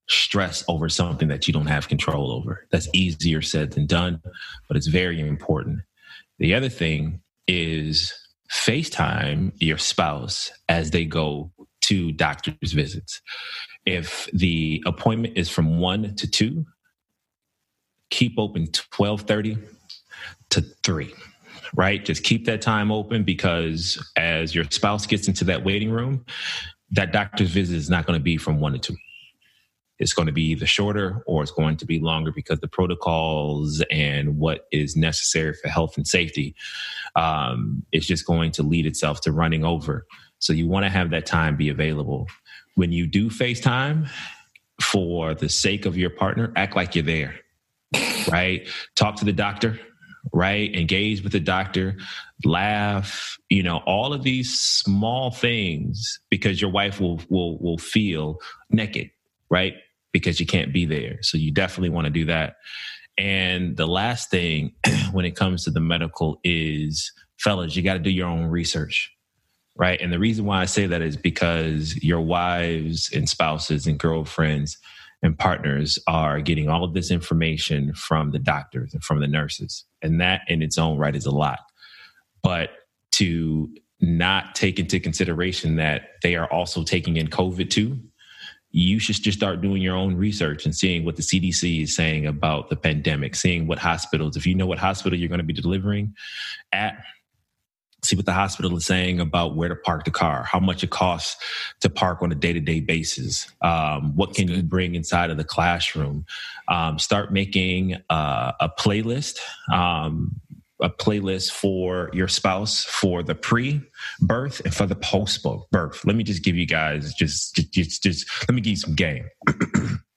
stress over something that you don't have control over. That's easier said than done, but it's very important. The other thing is FaceTime your spouse as they go to doctor's visits. If the appointment is from one to two, keep open 1230 to three right? Just keep that time open because as your spouse gets into that waiting room that doctor's visit is not going to be from one to two. It's going to be either shorter or it's going to be longer because the protocols and what is necessary for health and safety um, is just going to lead itself to running over. So you want to have that time be available. When you do facetime for the sake of your partner act like you're there right? Talk to the doctor, right? Engage with the doctor, laugh, you know, all of these small things because your wife will will will feel naked, right? Because you can't be there. So you definitely want to do that. And the last thing (clears throat) when it comes to the medical is fellas, you got to do your own research. Right. And the reason why I say that is because your wives and spouses and girlfriends and partners are getting all of this information from the doctors and from the nurses. And that in its own right is a lot. But to not take into consideration that they are also taking in COVID too, you should just start doing your own research and seeing what the CDC is saying about the pandemic, seeing what hospitals, if you know what hospital you're going to be delivering at, see what the hospital is saying about where to park the car, how much it costs to park on a day to day basis. Um, what can you bring inside of the classroom? Um, start making uh, a playlist. Um, a playlist for your spouse for the pre-birth and for the post-birth. Let me just give you guys just just just, just let me give you some game. (clears throat)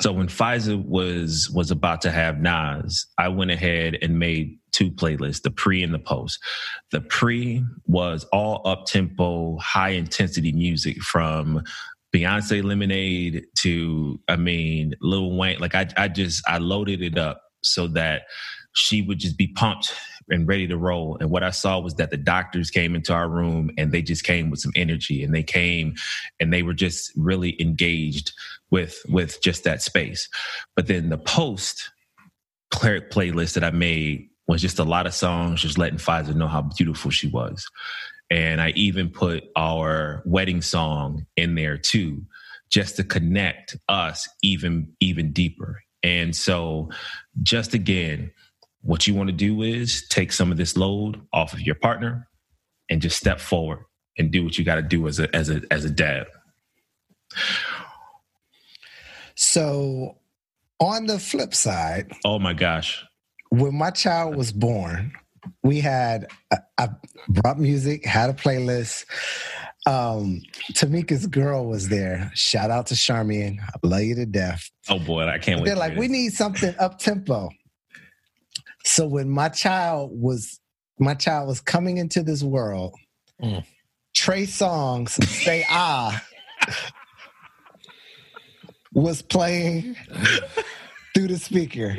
so when Faiza was was about to have Nas, I went ahead and made two playlists, the pre and the post. The pre was all up tempo, high intensity music from Beyonce Lemonade to I mean Lil Wayne. Like I I just I loaded it up so that she would just be pumped and ready to roll. And what I saw was that the doctors came into our room and they just came with some energy and they came and they were just really engaged with with just that space. But then the post play, playlist that I made was just a lot of songs just letting Faiza know how beautiful she was. And I even put our wedding song in there too, just to connect us even even deeper. And so just again, what you want to do is take some of this load off of your partner and just step forward and do what you got to do as a as a as a dad. So, on the flip side, oh my gosh, when my child was born, we had I brought music, had a playlist. Um, Tamika's girl was there. Shout out to Charmian. I love you to death. Oh boy, I can't wait. They're like, we need something up tempo. So when my child was my child was coming into this world, mm. Trey Songz Say Ah was playing through the speaker.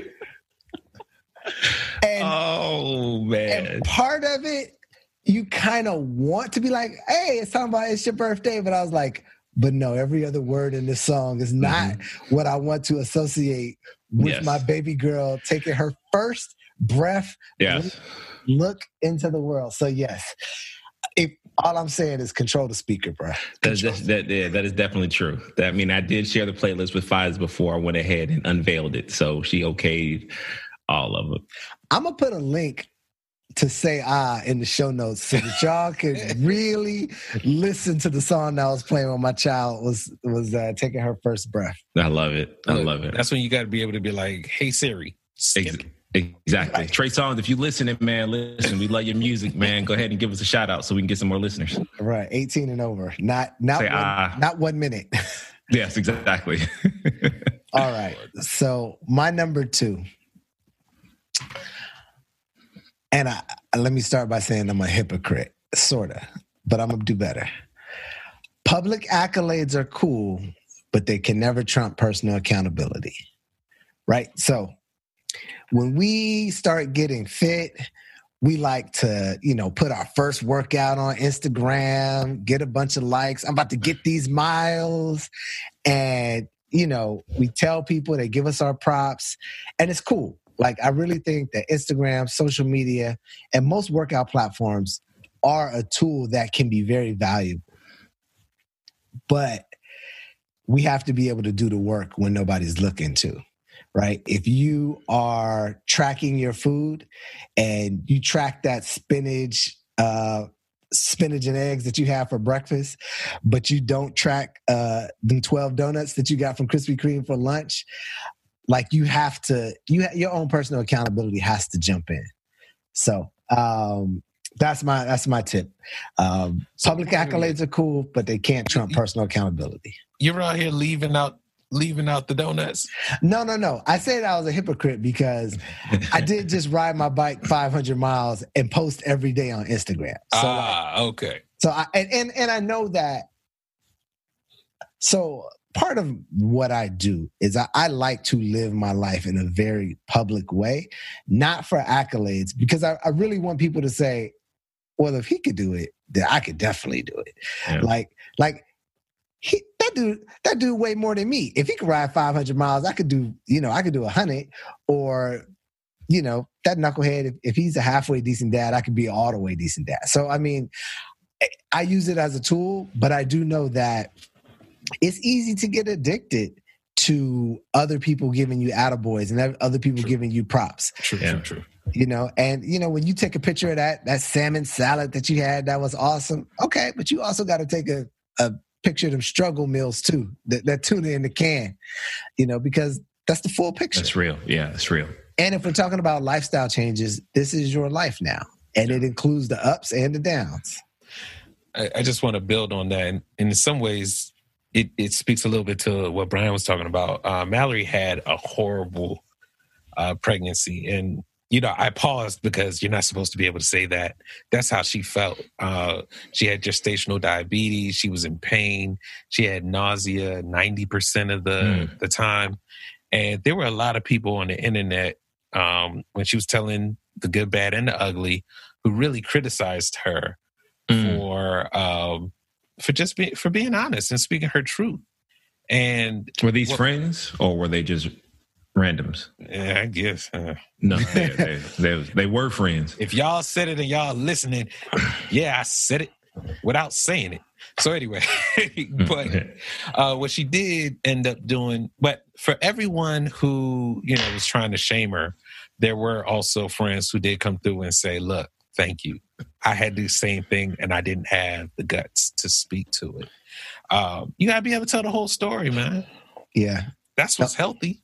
And, oh man. And part of it, you kind of want to be like, hey, it's talking about it's your birthday. But I was like, but no, every other word in this song is not mm-hmm. what I want to associate with yes. my baby girl taking her first breath, yes. look into the world. So yes, all I'm saying is control the speaker, bro. That's, that, yeah, that is definitely true. I mean, I did share the playlist with Faiza before I went ahead and unveiled it, so she okayed all of them. I'm gonna put a link to say ah in the show notes so that y'all can (laughs) really listen to the song that I was playing when my child was was uh, taking her first breath. I love it. I love it. That's when you got to be able to be like, "Hey Siri, skip." Exactly. Right. Trey Songz, if you listening, man, listen, we love your music, man. Go ahead and give us a shout out so we can get some more listeners. Right. 18 and over. Not not Say, one, uh, not one minute. (laughs) yes, exactly. (laughs) All right. So my number two. And I, let me start by saying I'm a hypocrite, sorta, but I'm gonna do better. Public accolades are cool, but they can never trump personal accountability. Right? So when we start getting fit, we like to, you know, put our first workout on Instagram, get a bunch of likes. I'm about to get mm. these miles. And, you know, we tell people, they give us our props, and it's cool. Like, I really think that Instagram, social media, and most workout platforms are a tool that can be very valuable. But we have to be able to do the work when nobody's looking to right? If you are tracking your food and you track that spinach, uh, spinach and eggs that you have for breakfast, but you don't track uh, the 12 donuts that you got from Krispy Kreme for lunch, like you have to, you ha- your own personal accountability has to jump in. So um, that's my that's my tip. Um, public accolades are cool, but they can't trump personal accountability. You're out here leaving out leaving out the donuts? No, no, no. I said I was a hypocrite because I did (laughs) just ride my bike 500 miles and post every day on Instagram. So ah, like, okay. So I and, and and I know that. So part of what I do is I, I, like to live my life in a very public way, not for accolades, because I, I really want people to say, well, if he could do it, then I could definitely do it. Yeah. Like, like he, that dude, that dude way more than me. If he could ride 500 miles, I could do, you know, I could do a hundred or, you know, that knucklehead, if, if he's a halfway decent dad, I could be all the way decent dad. So, I mean, I use it as a tool, but I do know that it's easy to get addicted to other people giving you attaboys and other people true. giving you props. True, yeah. true, true. You know, and you know, when you take a picture of that that salmon salad that you had, that was awesome. Okay, but you also got to take a, a picture them struggle meals too. That, that tuna in the can, you know, because that's the full picture. That's real. Yeah, it's real. And if we're talking about lifestyle changes, this is your life now, and it includes the ups and the downs. I, I just want to build on that. And in some ways, it, it speaks a little bit to what Brian was talking about. Uh, Mallory had a horrible uh, pregnancy. And, you know, I paused because you're not supposed to be able to say that. That's how she felt. Uh, she had gestational diabetes. She was in pain. She had nausea 90% of the, mm. the time. And there were a lot of people on the internet um, when she was telling the good, bad, and the ugly who really criticized her mm. for um, for just being for being honest and speaking her truth. And were these well, friends or were they just randoms? Yeah, I guess. Uh, no, they, they, they, they, were friends. If y'all said it and y'all listening, yeah, I said it without saying it. So anyway, (laughs) but uh, what she did end up doing, but for everyone who you know was trying to shame her, there were also friends who did come through and say, "Look, thank you. I had the same thing, and I didn't have the guts to speak to it." Um, you gotta be able to tell the whole story, man. Yeah, that's what's healthy.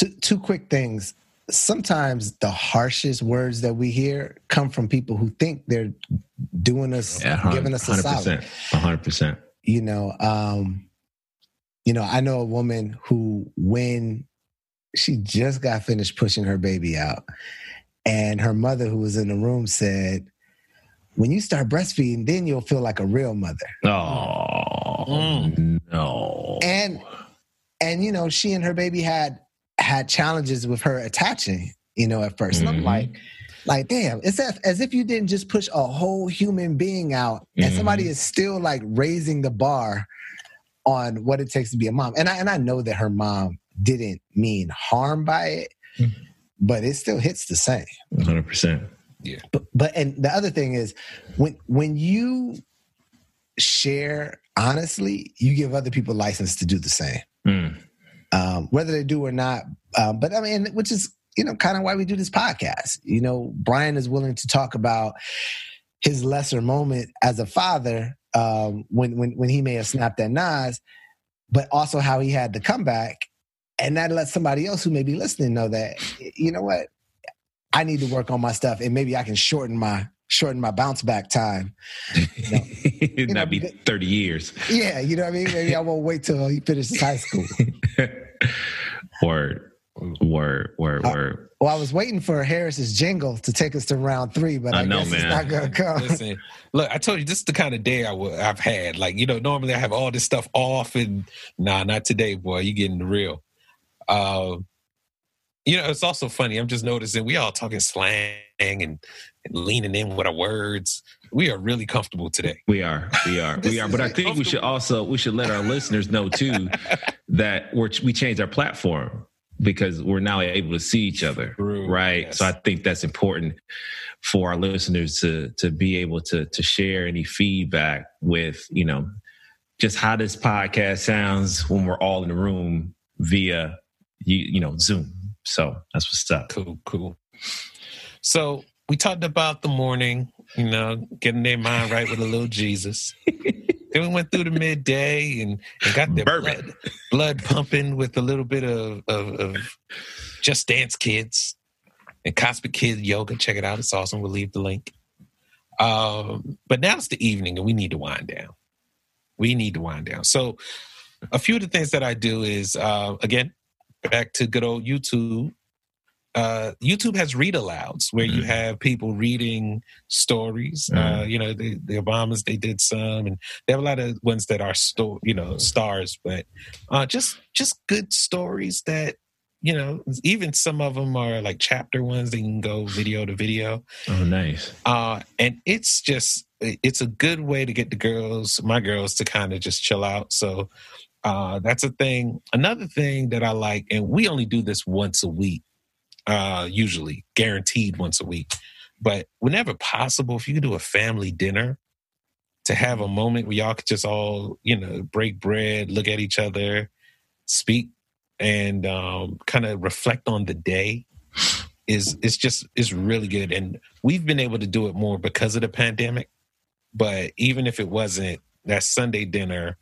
Two two quick things sometimes the harshest words that we hear come from people who think they're doing us, yeah, giving us a 100%, solid. hundred percent. You know, um, you know, I know a woman who, when she just got finished pushing her baby out, and her mother, who was in the room, said, "When you start breastfeeding, then you'll feel like a real mother." Oh mm. no! And and you know, she and her baby had had challenges with her attaching, you know, at 1st mm-hmm. And I'm mm-hmm. like, like, damn, it's as, as if you didn't just push a whole human being out and mm-hmm. somebody is still like raising the bar on what it takes to be a mom. And I and I know that her mom didn't mean harm by it, mm-hmm. but it still hits the same. 100%. Yeah. But, but and the other thing is when when you share honestly, you give other people license to do the same. Mm um, whether they do or not. Um, but I mean, which is you know kind of why we do this podcast. You know, Brian is willing to talk about his lesser moment as a father um, when when when he may have snapped at Nas, but also how he had to come back, and that lets somebody else who may be listening know that you know what I need to work on my stuff, and maybe I can shorten my shorten my bounce back time. You know, (laughs) It'd not know, be 30 years. Yeah, you know what I mean? Maybe I won't wait till he finishes high school. (laughs) word, word, word, uh, word. Well, I was waiting for Harris's jingle to take us to round three, but I, I know, guess man. it's not gonna come. Listen, look, I told you this is the kind of day I w- I've had. Like, you know, normally I have all this stuff off, and nah, not today, boy. You getting the real. Uh, you know, it's also funny. I'm just noticing we all talking slang and leaning in with our words. We are really comfortable today. We are, we are, we are. But I think we should also we should let our listeners know too (laughs) that we're, we changed our platform because we're now able to see each other, True, right? Yes. So I think that's important for our listeners to to be able to to share any feedback with you know just how this podcast sounds when we're all in the room via you, you know Zoom. So that's what's up. Cool, cool. So we talked about the morning, you know, getting their mind right with a little Jesus. (laughs) then we went through the midday and, and got their blood, blood, pumping with a little bit of, of, of Just Dance Kids and Cosmic Kids Yoga. Check it out. It's awesome. We'll leave the link. Um, but now it's the evening and we need to wind down. We need to wind down. So a few of the things that I do is, uh, again, back to good old YouTube uh, YouTube has read alouds where mm-hmm. you have people reading stories. Uh, mm-hmm. Uh, you know, the, the Obamas they did some, and they have a lot of ones that are sto- you know stars, but uh, just just good stories that you know. Even some of them are like chapter ones. They can go video to video. Oh, nice. Uh, and it's just it's a good way to get the girls, my girls, to kind of just chill out. So. Uh, that's a thing. Another thing that I like, and we only do this once a week uh, usually guaranteed once a week. But whenever possible, if you could do a family dinner to have a moment where y'all could just all, you know, break bread, look at each other, speak, and um, kind of reflect on the day is it's just it's really good. And we've been able to do it more because of the pandemic. But even if it wasn't, that Sunday dinner,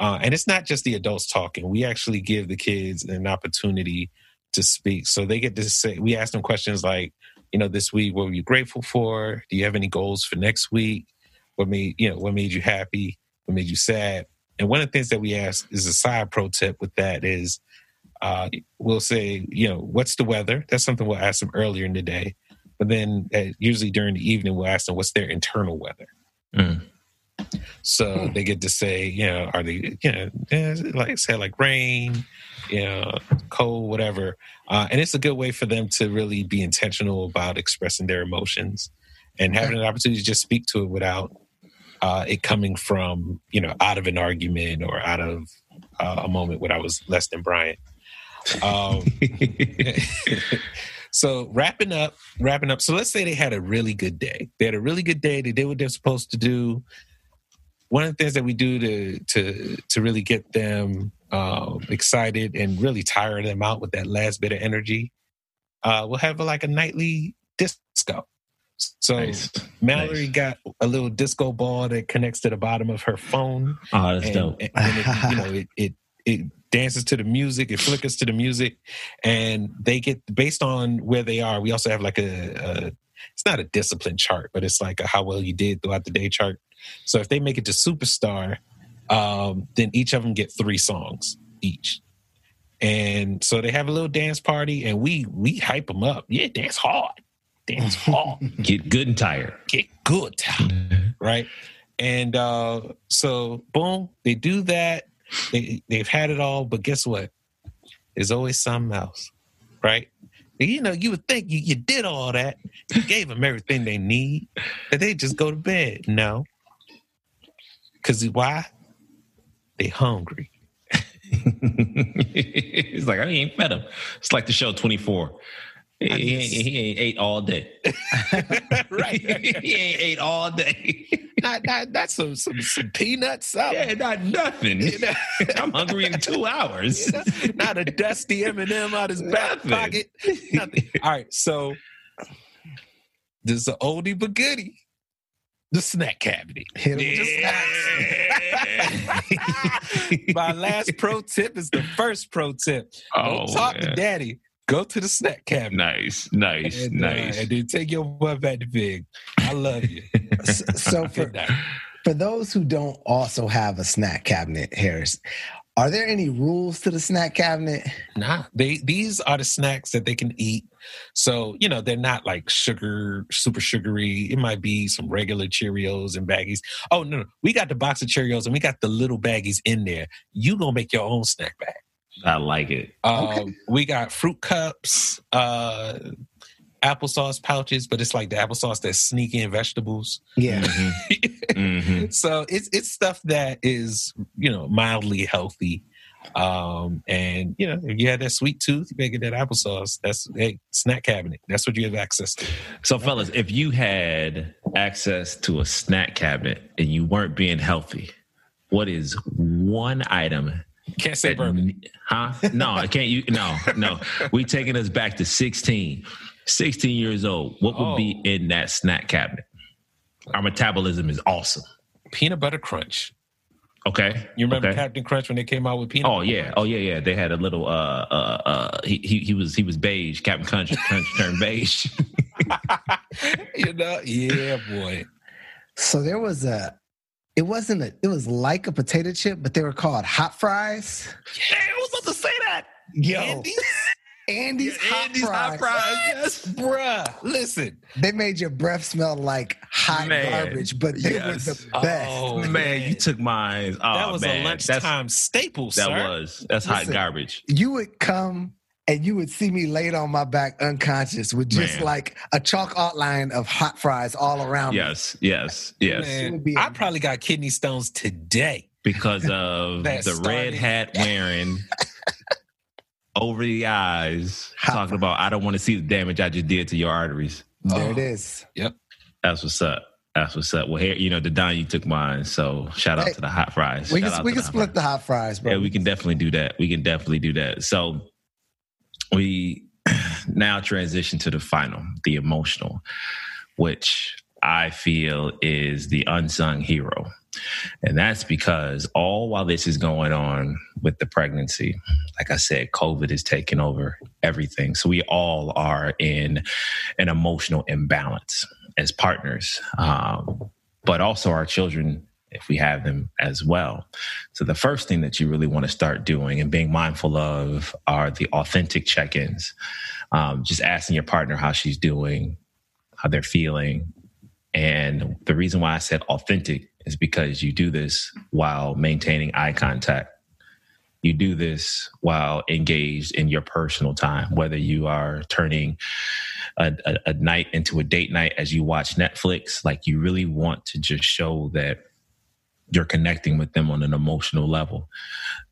uh, and it's not just the adults talking. We actually give the kids an opportunity to speak. So they get to say, we ask them questions like, you know, this week, what were you grateful for? Do you have any goals for next week? What made, you know, what made you happy? What made you sad? And one of the things that we ask is a side pro tip with that is uh, we'll say, you know, what's the weather? That's something we'll ask them earlier in the day. But then uh, usually during the evening, we'll ask them what's their internal weather. Mm. So they get to say, you know, are they, you know, eh, like say like rain, you know, cold, whatever. Uh, and it's a good way for them to really be intentional about expressing their emotions and having an opportunity to just speak to it without uh, it coming from, you know, out of an argument or out of uh, a moment when I was less than Bryant. Um, (laughs) so wrapping up, wrapping up. So let's say they had a really good day. They had a really good day. They did what they're supposed to do. One of the things that we do to to to really get them um, excited and really tire them out with that last bit of energy, uh, we'll have a, like a nightly disco. So Nice. Mallory Nice. got a little disco ball that connects to the bottom of her phone Oh, that's and, dope. and- it, you know it, it it dances to the music it flickers to the music and they get based on where they are we also have like a, a it's not a discipline chart but it's like a how well you did throughout the day chart so if they make it to superstar um, then each of them get three songs each and so they have a little dance party and we we hype them up yeah dance hard dance (laughs) hard Get good and tired. get good right? And uh, so, boom, they do that. They they've had it all, but guess what? There's always something else, right? You know, you would think you, you did all that, you gave them everything they need, that they just go to bed. No, because why? They hungry. (laughs) He's like, I ain't fed him. It's like the show 24. He, I he ain't, he ain't ate all day. (laughs) (laughs) right? he ain't ate all day. not not not some some, some peanuts, something. yeah, not nothing. You know? I'm hungry in two hours. not a dusty M&M out his back pocket. Nothing. All right, so this is an oldie but goodie. The snack cabinet. Hit 'em with the Yeah. (laughs) My last pro tip is the first pro tip. Oh, Don't talk to daddy. Go to the snack cabinet. Nice, nice, And, uh, nice. and then take your butt back to big. I love you. (laughs) So for for those who don't also have a snack cabinet, Harris, are there any rules to the snack cabinet? Nah, they these are the snacks that they can eat. So you know they're not like sugar, super sugary. It might be some regular Cheerios and baggies. Oh no, no, we got the box of Cheerios and we got the little baggies in there. You gonna make your own snack bag. I like it. Um, We got fruit cups, uh, applesauce pouches, but it's like the applesauce that's sneaky in vegetables. Yeah. (laughs) Mhm. Mhm. so it's it's stuff that is you know mildly healthy um and you know if you had that sweet tooth you make it that applesauce that's hey snack cabinet that's what you have access to So, fellas, if you had access to a snack cabinet and you weren't being healthy, what is one item? can't say that- bourbon Huh? No, I can't. You no, no. We taking us back to 16. 16 years old. What would be Oh. in that snack cabinet? Our metabolism is awesome. peanut butter crunch Okay. you remember Okay. captain crunch when they came out with peanut Oh yeah, Crunch? oh yeah, yeah. They had a little. Uh, uh, uh. He he, he was he was beige. Captain Crunch, Crunch turned beige. (laughs) you know yeah boy So there was a it wasn't a it was like a potato chip, but they were called hot fries. yeah, I was about to say that. Yo, Andy's? Andy's, hot, Andy's fries. hot fries. Yes. bruh listen They made your breath smell like hot Man, garbage, but they yes. were the best. Oh, man, you took mine. Oh, that was man. a lunchtime staple That's, that sir. was that's hot Listen. garbage. You would come and you would see me laid on my back unconscious with just Man. like a chalk outline of hot fries all around me. Yes, yes, yes. It Man, would be I a- probably got kidney stones today Because (laughs) of That the red hat wearing (laughs) over the eyes, Hot talking about I don't want to see the damage I just did to your arteries. There Oh. it is. Yep. That's what's up. That's what's up. Well, here, you know, the Don you took mine, so shout out Hey, to the hot fries. We Shout can we can the hot split the hot fries, bro. Yeah, we can definitely do that. We can definitely do that. So we (clears throat) now transition to the final, the emotional, which I feel is the unsung hero And that's because all while this is going on with the pregnancy, like I said, COVID is taking over everything. So we all are in an emotional imbalance as partners, um, but also our children if we have them as well. So the first thing that you really want to start doing and being mindful of are the authentic check-ins. Um, just asking your partner how she's doing, how they're feeling. And the reason why I said authentic is because you do this while maintaining eye contact. You do this while engaged in your personal time, whether you are turning a, a, a night into a date night as you watch Netflix. Like you really want to just show that you're connecting with them on an emotional level.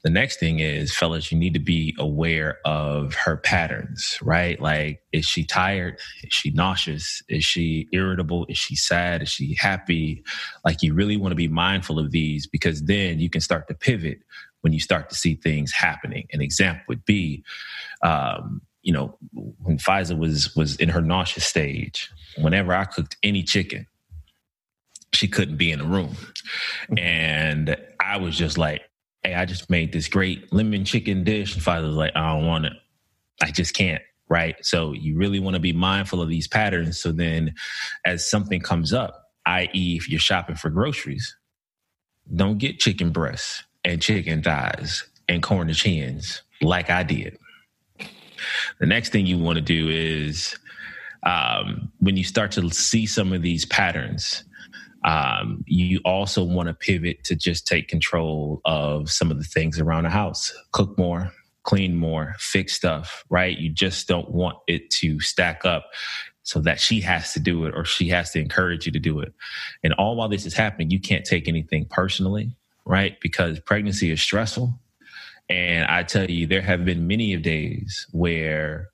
The next thing is, fellas, you need to be aware of her patterns, right? Like, is she tired? Is she nauseous? Is she irritable? Is she sad? Is she happy? Like, you really want to be mindful of these because then you can start to pivot when you start to see things happening. An example would be, um, you know, when Faiza was was in her nauseous stage, whenever I cooked any chicken, she couldn't be in the room. And I was just like, hey, I just made this great lemon chicken dish. And father was like, I don't want it. I just can't. Right. So you really want to be mindful of these patterns. So then as something comes up, i.e., if you're shopping for groceries, don't get chicken breasts and chicken thighs and corn chins like I did. The next thing you want to do is um, when you start to see some of these patterns, um, you also want to pivot to just take control of some of the things around the house, cook more, clean more, fix stuff, right? You just don't want it to stack up so that she has to do it or she has to encourage you to do it. And all while this is happening, you can't take anything personally, right? Because pregnancy is stressful. And I tell you, there have been many of days where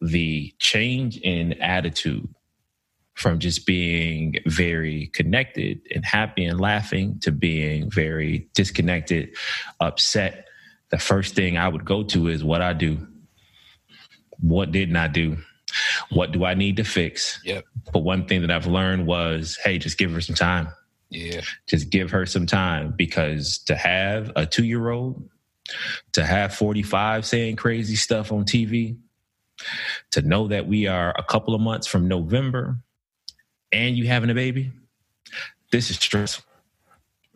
the change in attitude from just being very connected and happy and laughing to being very disconnected, upset. The first thing I would go to is what I do. What didn't I do? What do I need to fix? Yep. But one thing that I've learned was, hey, just give her some time. Yeah. Just give her some time because to have a two year old, to have 45 saying crazy stuff on TV, to know that we are a couple of months from November and you having a baby, this is stressful.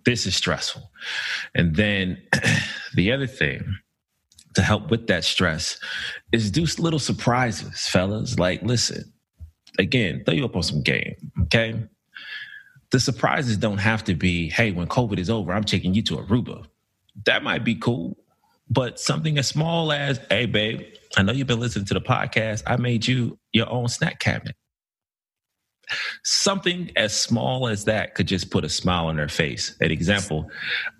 This is stressful. And then (clears throat) the other thing to help with that stress is do little surprises, fellas. Like, listen, again, throw you up on some game, okay? The surprises don't have to be, hey, when COVID is over, I'm taking you to Aruba. That might be cool, but something as small as, hey, babe, I know you've been listening to the podcast. I made you your own snack cabinet something as small as that could just put a smile on their face. An example,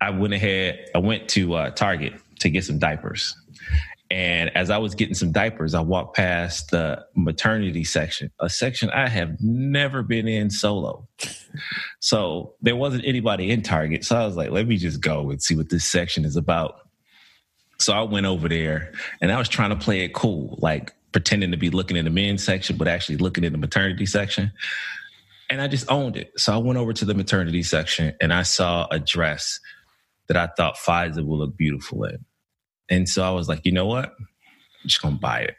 I went ahead, I went to uh, Target to get some diapers. And as I was getting some diapers, I walked past the maternity section, a section I have never been in solo. So there wasn't anybody in Target. So I was like, let me just go and see what this section is about. So I went over there and I was trying to play it cool. Like, pretending to be looking in the men's section, but actually looking in the maternity section. And I just owned it. So I went over to the maternity section and I saw a dress that I thought Faiza would look beautiful in. And so I was like, you know what? I'm just gonna buy it.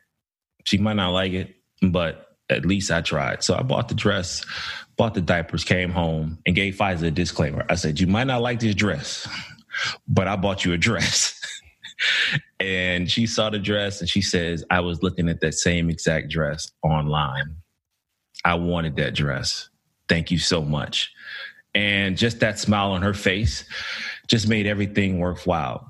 She might not like it, but at least I tried. So I bought the dress, bought the diapers, came home, and gave Faiza a disclaimer. I said, You might not like this dress, but I bought you a dress. (laughs) and she saw the dress and she says, I was looking at that same exact dress online. I wanted that dress. Thank you so much. And just that smile on her face just made everything worthwhile.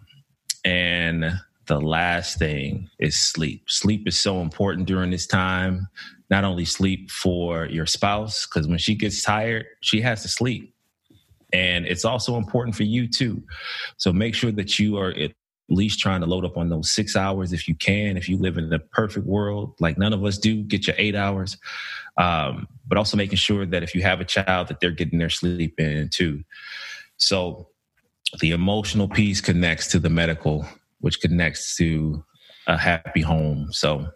And the last thing is sleep. Sleep is so important during this time. Not only sleep for your spouse, because when she gets tired, she has to sleep. And it's also important for you too. So make sure that you are least trying to load up on those six hours if you can. If you live in the perfect world, like none of us do, get your eight hours. Um, but also making sure that if you have a child, that they're getting their sleep in too. So the emotional piece connects to the medical, which connects to a happy home. So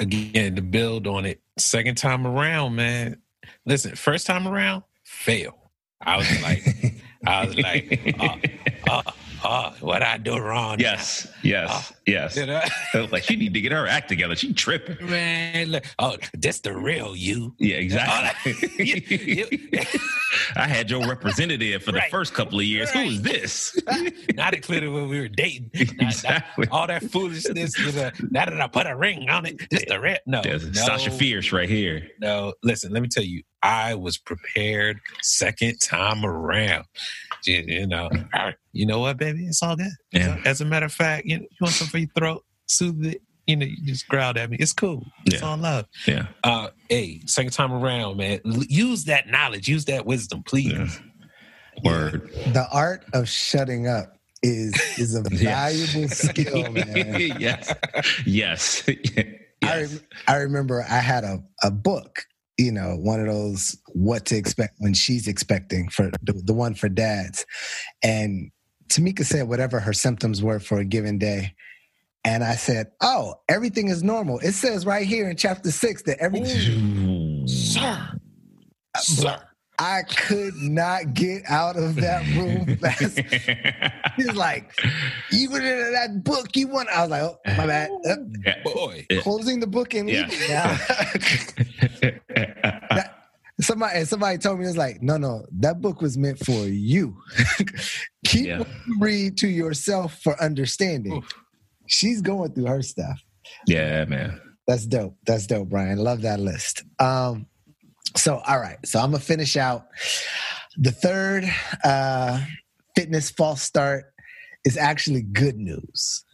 again, to build on it, second time around, man. Listen, first time around, fail. I was like, I was like, oh, oh, oh what I do wrong? Yes, yes, Oh, yes. You know? (laughs) Like, she need to get her act together. She tripping. Man, look, oh, this the real you. Yeah, exactly. (laughs) You- you- (laughs) I had your representative for the Right. first couple of years. Who is this? not included when we were dating. Not- not- Exactly. all that foolishness. You know, now that I put a ring on it, just the red. No, no, Sasha Fierce right here. no. Listen, let me tell you, I was prepared second time around. You, you know, you know what, baby? It's all good. Yeah. As a matter of fact, you, you want something for your throat? Soothe it. You know, you just growled at me. It's cool. It's Yeah. all love. Yeah. Uh, hey, second time around, man. l- Use that knowledge. Use that wisdom, please. Yeah. Word. The art of shutting up is is a (laughs) Yeah. valuable skill, (laughs) man. yes. Yes. (laughs) I, yes. rem- I remember I had a, a book, you know, one of those what to expect when she's expecting for the, the one for dads. And Tamika said whatever her symptoms were for a given day. And I said, Oh, everything is normal. It says right here in chapter six that everything. Sir. Sir. I could not get out of that room (laughs) fast. He's like, You were in that book you want. I was like, Oh, my bad. Uh, Boy. closing the book and Yeah. leaving (laughs) (laughs) now. Somebody somebody told me it's like, no, no, that book was meant for you. (laughs) Keep Yeah. you read to yourself for understanding. Oof. She's going through her stuff. yeah, man. That's dope. That's dope, Brian. Love that list. Um, so all right. So I'm gonna finish out the third uh fitness false start is actually good news.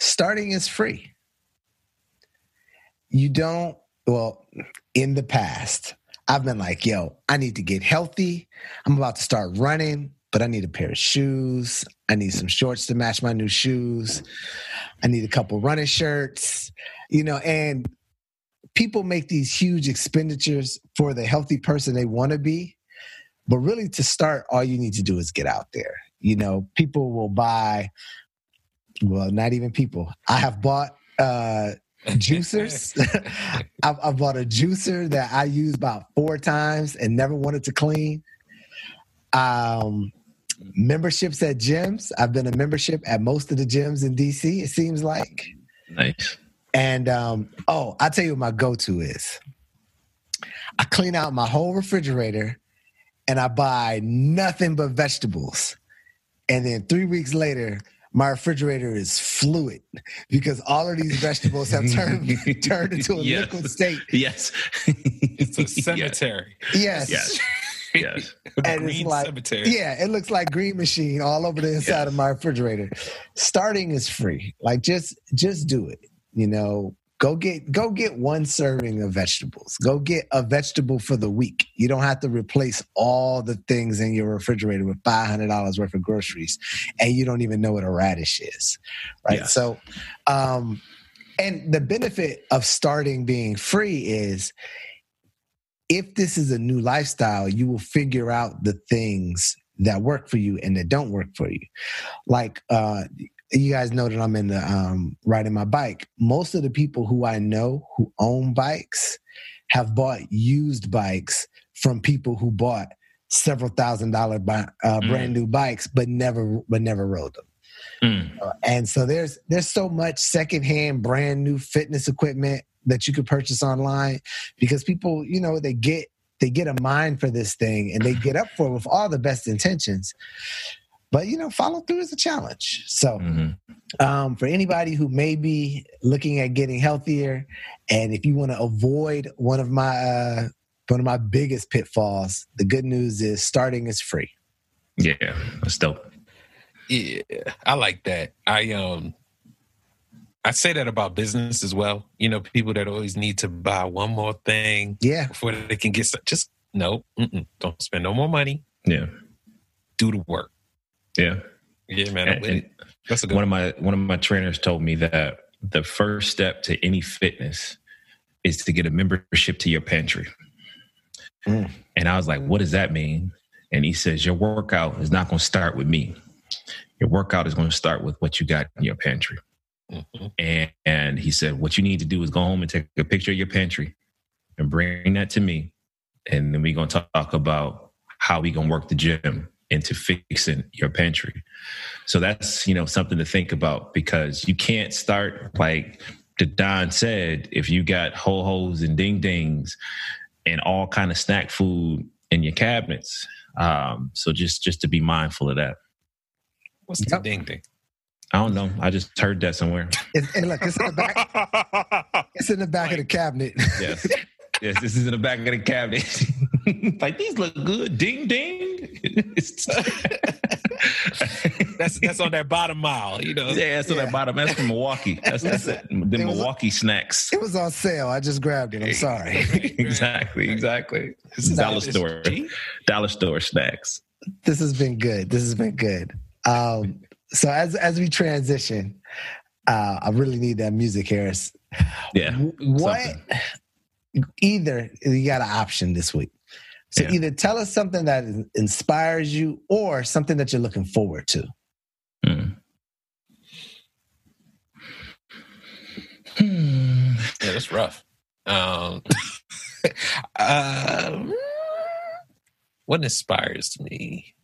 Starting is free. You don't, well, in the past, I've been like, yo, I need to get healthy. I'm about to start running, but I need a pair of shoes. I need some shorts to match my new shoes. I need a couple running shirts, you know, and people make these huge expenditures for the healthy person they want to be. But really, to start, all you need to do is get out there. You know, people will buy, well, not even people. I have bought uh, juicers. (laughs) I've, I've bought a juicer that I use about four times and never wanted to clean. Um, memberships at gyms. I've been a membership at most of the gyms in DC, it seems like. Nice. And um, oh, I'll tell you what my go-to is. I clean out my whole refrigerator and I buy nothing but vegetables. And then three weeks later, my refrigerator is fluid because all of these vegetables have turned (laughs) turned into a Yes. liquid state. Yes. It's a cemetery. Yes. Yes. Yes. A And it's like- cemetery. Yeah, it looks like green machine all over the inside of my refrigerator. Starting is free. Like just just do it. You know, go get go get one serving of vegetables. Go get a vegetable for the week. You don't have to replace all the things in your refrigerator with five hundred dollars worth of groceries, and you don't even know what a radish is, right? Yeah. So, um, and the benefit of starting being free is if this is a new lifestyle, you will figure out the things that work for you and that don't work for you. Like uh you guys know that I'm in the um riding my bike. Most of the people who I know who own bikes have bought used bikes from people who bought several thousand dollar uh, Mm. brand new bikes but never but never rode them. Mm. Uh, and so there's there's so much secondhand brand new fitness equipment that you could purchase online because people you know they get they get a mind for this thing and they get up for it with all the best intentions but you know follow through is a challenge so Mhm. um, for anybody who may be looking at getting healthier and if you want to avoid one of my uh, one of my biggest pitfalls the good news is starting is free Yeah. That's dope. Yeah, I like that. I um I say that about business as well. You know, people that always need to buy one more thing yeah before they can get some, just no, mm-mm, don't spend no more money. Yeah. Do the work. Yeah. Yeah, man. And- and. That's a good one of my one of my trainers told me that the first step to any fitness is to get a membership to your pantry. Mm. And I was like, what does that mean? And he says, your workout is not going to start with me. Your workout is going to start with what you got in your pantry. Mhm. And, and he said, what you need to do is go home and take a picture of your pantry and bring that to me. And then we're going to talk about how we going to work the gym into fixing your pantry. So that's, you know, something to think about because you can't start like the Don said, if you got ho hos and ding dings and all kind of snack food in your cabinets. Um, so just just to be mindful of that. What's the ding ding? I don't know. I just heard that somewhere. It's, and look, it's in the back. (laughs) it's in the back of the cabinet. yes. Yes, this is in the back of the cabinet. (laughs) like these look good. Ding ding. That's that's on that bottom mile, you know. Yeah, that's on that bottom. That's from Milwaukee. That's that's it. the Milwaukee snacks. It was on sale. I just grabbed it. I'm sorry. (laughs) exactly, exactly. This is dollar store. Dollar store snacks. This has been good. This has been good. Um, so as as we transition, uh, I really need that music, Harris. Yeah. What? Something. Either you got an option this week. So yeah. either tell us something that inspires you or something that you're looking forward to. Hmm. yeah, that's rough. Um, uh, (laughs) what inspires me?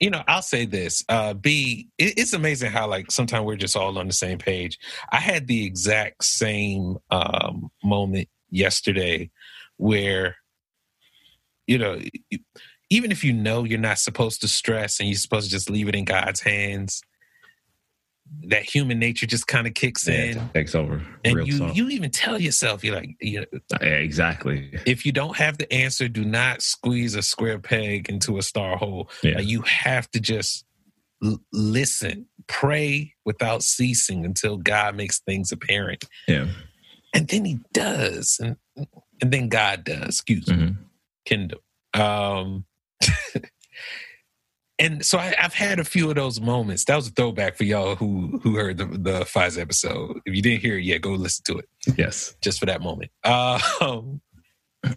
you know, I'll say this. Uh, B, it, it's amazing how like sometimes we're just all on the same page. I had the exact same um, moment yesterday where, you know, even if you know you're not supposed to stress and you're supposed to just leave it in God's hands, that human nature just kind of kicks yeah, in, takes over, and you you even tell yourself you're like, you know, yeah, exactly. If you don't have the answer, do not squeeze a square peg into a star hole. Yeah. Like you have to just l- listen, pray without ceasing until God makes things apparent. Yeah, and then He does, and and then God does. Excuse mm-hmm. me, Kingdom. Um, (laughs) and so I, have had a few of those moments. That was a throwback for y'all who who heard the the Fives episode. If you didn't hear it yet, go listen to it. Yes, just for that moment. Um,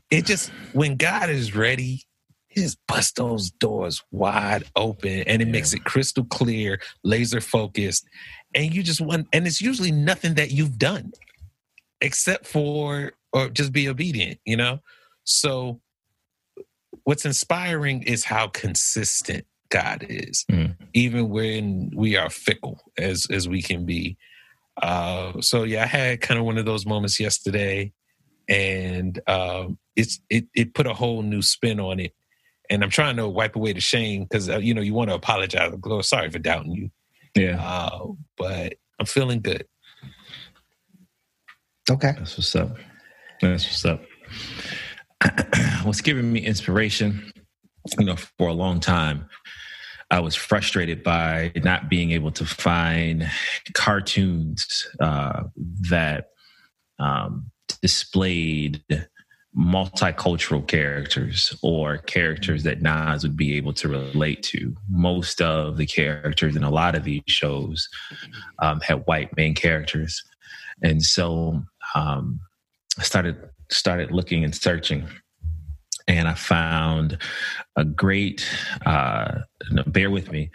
it just when God is ready, He just busts those doors wide open, and it yeah. makes it crystal clear, laser focused, and you just want. And it's usually nothing that you've done, except for or just be obedient. You know, so. What's inspiring is how consistent God is, mm. even when we are fickle as as we can be. Uh, so yeah, I had kind of one of those moments yesterday, and um, it's it it put a whole new spin on it. And I'm trying to wipe away the shame because uh, you know you want to apologize. Oh, sorry for doubting you. Yeah, uh, but I'm feeling good. Okay, that's what's up. That's what's up. (clears throat) what's giving me inspiration, you know, for a long time I was frustrated by not being able to find cartoons uh, that um, displayed multicultural characters or characters that Nas would be able to relate to. Most of the characters in a lot of these shows um, had white main characters, and so um, I started started looking and searching and I found a great, uh, bear with me,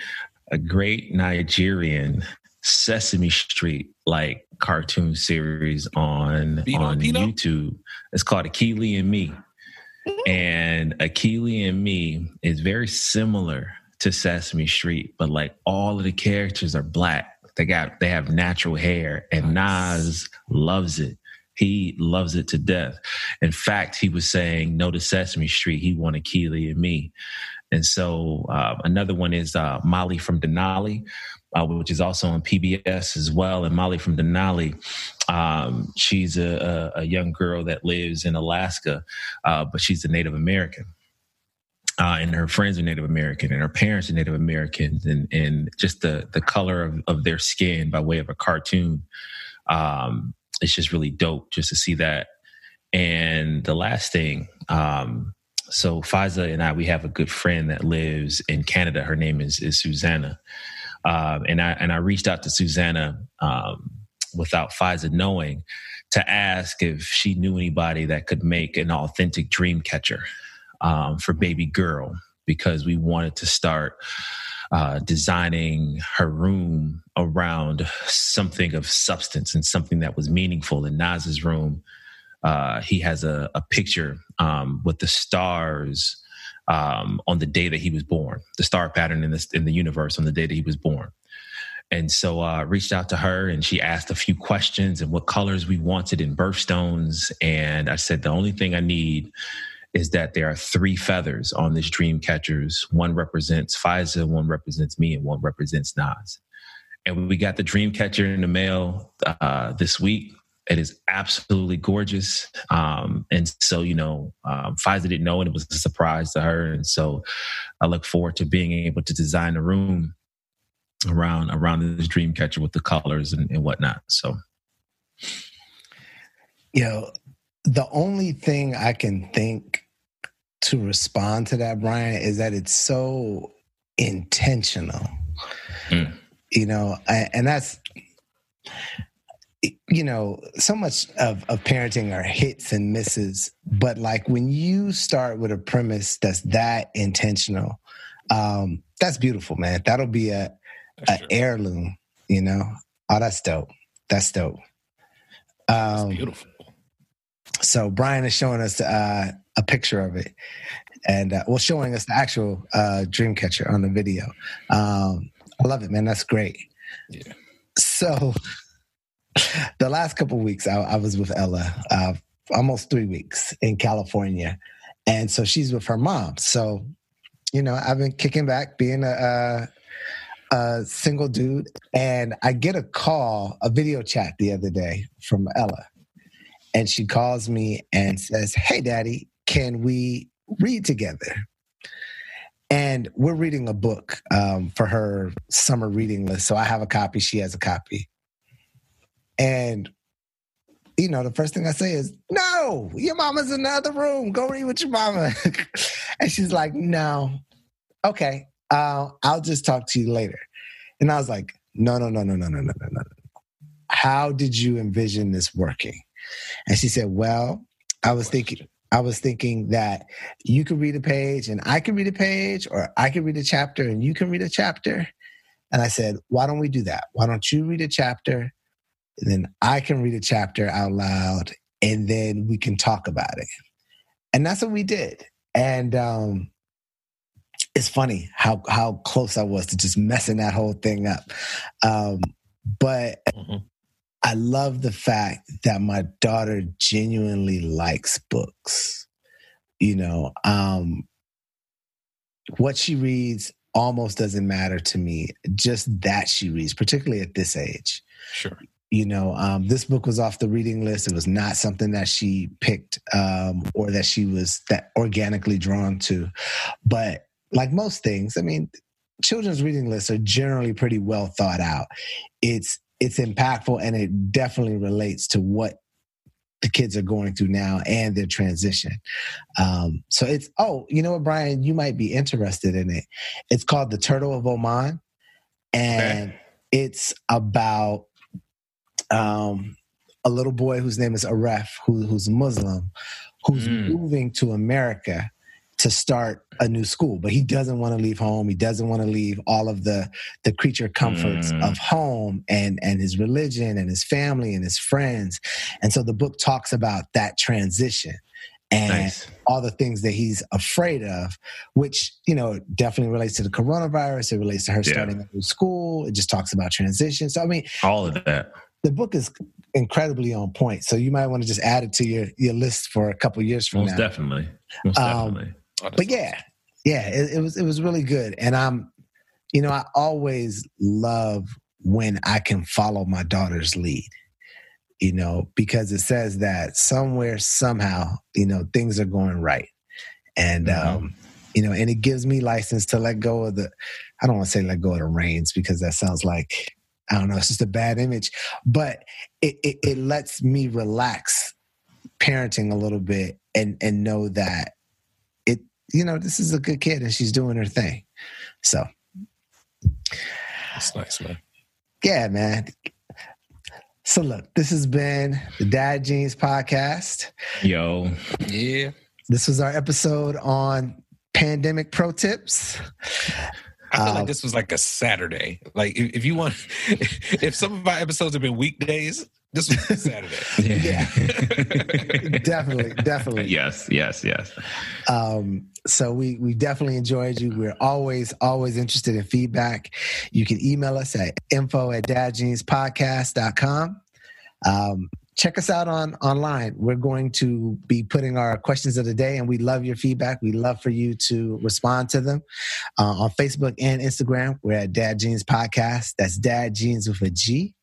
a great Nigerian Sesame Street like cartoon series on on YouTube. It's called Akili and Me, mm-hmm. and Akili and Me is very similar to Sesame Street, but like all of the characters are black. They got they have natural hair, and Nas loves it. He loves it to death. In fact, he was saying no to Sesame Street. He wanted Keeley and me. And so uh, another one is uh, Molly from Denali, uh, which is also on PBS as well. And Molly from Denali, um, she's a, a, young girl that lives in Alaska, uh, but she's a Native American. Uh, and her friends are Native American, and her parents are Native Americans, and and just the the color of, of their skin by way of a cartoon um, it's just really dope just to see that. And the last thing, um, so Faiza and I, we have a good friend that lives in Canada. Her name is is Susanna, um, and I and I reached out to Susanna um, without Faiza knowing to ask if she knew anybody that could make an authentic dream catcher um, for baby girl because we wanted to start uh, designing her room around something of substance and something that was meaningful. In Nas's room, uh, he has a, a picture um, with the stars um, on the day that he was born, the star pattern in this in the universe on the day that he was born. And so I uh, reached out to her and she asked a few questions and what colors we wanted in birthstones. And I said, the only thing I need is that there are three feathers on this dream catchers. One represents Faiza, one represents me, and one represents Nas. And we got the dream catcher in the mail uh, this week. It is absolutely gorgeous. Um, and so, you know, um, Faiza didn't know, and it was a surprise to her. And so I look forward to being able to design a room around around this dream catcher with the colors and, and whatnot. So, you know, the only thing I can think to respond to that, Brian, is that it's so intentional. Mm. You know, and that's you know, so much of, of parenting are hits and misses, but like when you start with a premise that's that intentional, um, that's beautiful, man. That'll be a, an heirloom, you know. Oh, that's dope. That's dope. Um, that's beautiful. So Brian is showing us uh, a picture of it, and uh, well, showing us the actual uh, dream catcher on the video. Um, I love it, man. That's great. Yeah. So the last couple weeks, I, I, was with Ella, uh, almost three weeks in California, and so she's with her mom. So, you know, I've been kicking back, being a, a a single dude, and I get a call, a video chat the other day from Ella. And she calls me and says, Hey, daddy, can we read together? And we're reading a book um, for her summer reading list. So I have a copy, she has a copy. And, you know, the first thing I say is, No, your mama's in the other room. Go read with your mama. (laughs) and she's like, No. Okay, uh, I'll just talk to you later. And I was like, no, no, no, no, no, no, no, no, no. How did you envision this working? And she said, well, I was thinking, I was thinking that you could read a page and I can read a page, or I can read a chapter and you can read a chapter. And I said, why don't we do that? Why don't you read a chapter? And then I can read a chapter out loud and then we can talk about it. And that's what we did. And um, it's funny how how close I was to just messing that whole thing up. Um, but mm-hmm. I love the fact that my daughter genuinely likes books. You know, um, what she reads almost doesn't matter to me. Just that she reads, particularly at this age. Sure. You know, um, this book was off the reading list. It was not something that she picked um, or that she was that organically drawn to. But like most things, I mean, children's reading lists are generally pretty well thought out. It's it's impactful and it definitely relates to what the kids are going through now and their transition. Um, so it's oh, you know what, Brian, you might be interested in it. It's called The Turtle of Oman, and okay. it's about um, a little boy whose name is Aref, who, who's Muslim, who's mm. moving to America to start a new school but he doesn't want to leave home he doesn't want to leave all of the the creature comforts mm. of home and and his religion and his family and his friends and so the book talks about that transition and nice. all the things that he's afraid of, which you know definitely relates to the coronavirus. It relates to her yeah. starting a new school. It just talks about transition. So I mean, all of that. The book is incredibly on point. So you might want to just add it to your your list for a couple years from Most now. Definitely. Most um, definitely but yeah, yeah, it, it was it was really good, and I'm, you know, I always love when I can follow my daughter's lead you know, because it says that somewhere, somehow, you know, things are going right. And, mm-hmm. um, you know, and it gives me license to let go of the, I don't want to say let go of the reins because that sounds like, I don't know, it's just a bad image, but it, it, it lets me relax parenting a little bit and, and know that you know, this is a good kid and she's doing her thing. So that's nice, man. Yeah, man. So look, this has been the Dad Jeans podcast. Yo. Yeah. This was our episode on pandemic pro tips. I feel um, like this was like a Saturday. Like if, if you want, (laughs) if some of our episodes have been weekdays, This was Saturday. (laughs) Yeah. (laughs) definitely, definitely. yes, yes, yes. Um, so we we definitely enjoyed you. We're always always interested in feedback. You can email us at info at dadjeanspodcast.com. Um, check us out on online. We're going to be putting our questions of the day, and we love your feedback. We love for you to respond to them uh, on Facebook and Instagram. We're at Dad Jeans Podcast. That's Dad Jeans with a G.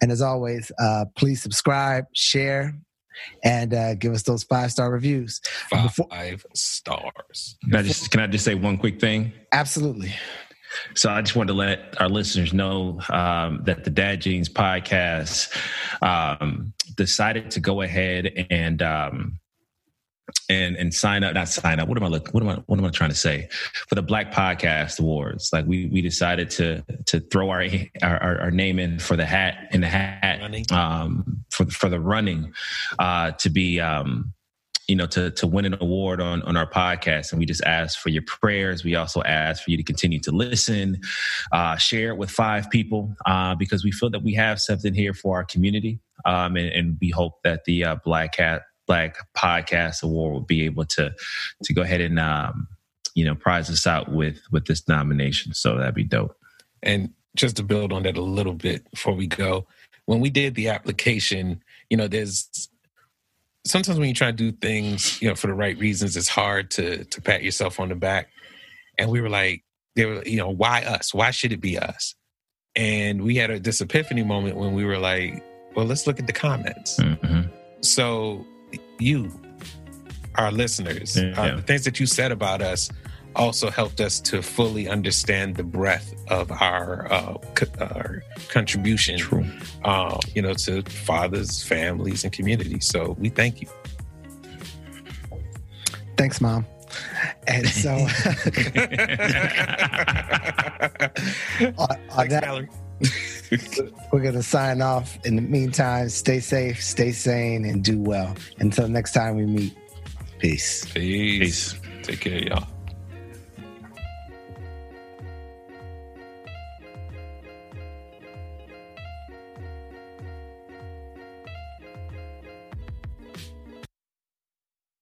And as always, uh, please subscribe, share, and uh, give us those five star reviews. Five Before- stars. Can I just can I just say one quick thing? Absolutely. So I just wanted to let our listeners know um, that the Dad Jeans podcast um, decided to go ahead and um, and and sign up, not sign up. What am I look? What am I? What am I trying to say? For the Black Podcast Awards, like we we decided to to throw our our, our name in for the hat in the hat Running. um, for for the running uh, to be. Um, you know, to to win an award on on our podcast, and we just ask for your prayers. We also ask for you to continue to listen, uh, share it with five people, uh, because we feel that we have something here for our community, um, and, and we hope that the uh, Black Cat Black Podcast Award will be able to to go ahead and um, you know prize us out with with this nomination. So that'd be dope. And just to build on that a little bit before we go, when we did the application, you know, there's sometimes when you try to do things, you know, for the right reasons, it's hard to to pat yourself on the back. And we were like, they were, you know, why us? Why should it be us? And we had a, this epiphany moment when we were like, well, let's look at the comments. Mhm. So you, our listeners, Yeah. uh, the things that you said about us also helped us to fully understand the breadth of our, uh, co- our contribution, True. uh, you know, to fathers, families, and communities. So we thank you. Thanks, Mom. And so, (laughs) (laughs) on, on Thanks, that, Valerie. (laughs) we're going to sign off. In the meantime, stay safe, stay sane, and do well. Until next time we meet, peace. Peace. Peace. Take care, y'all.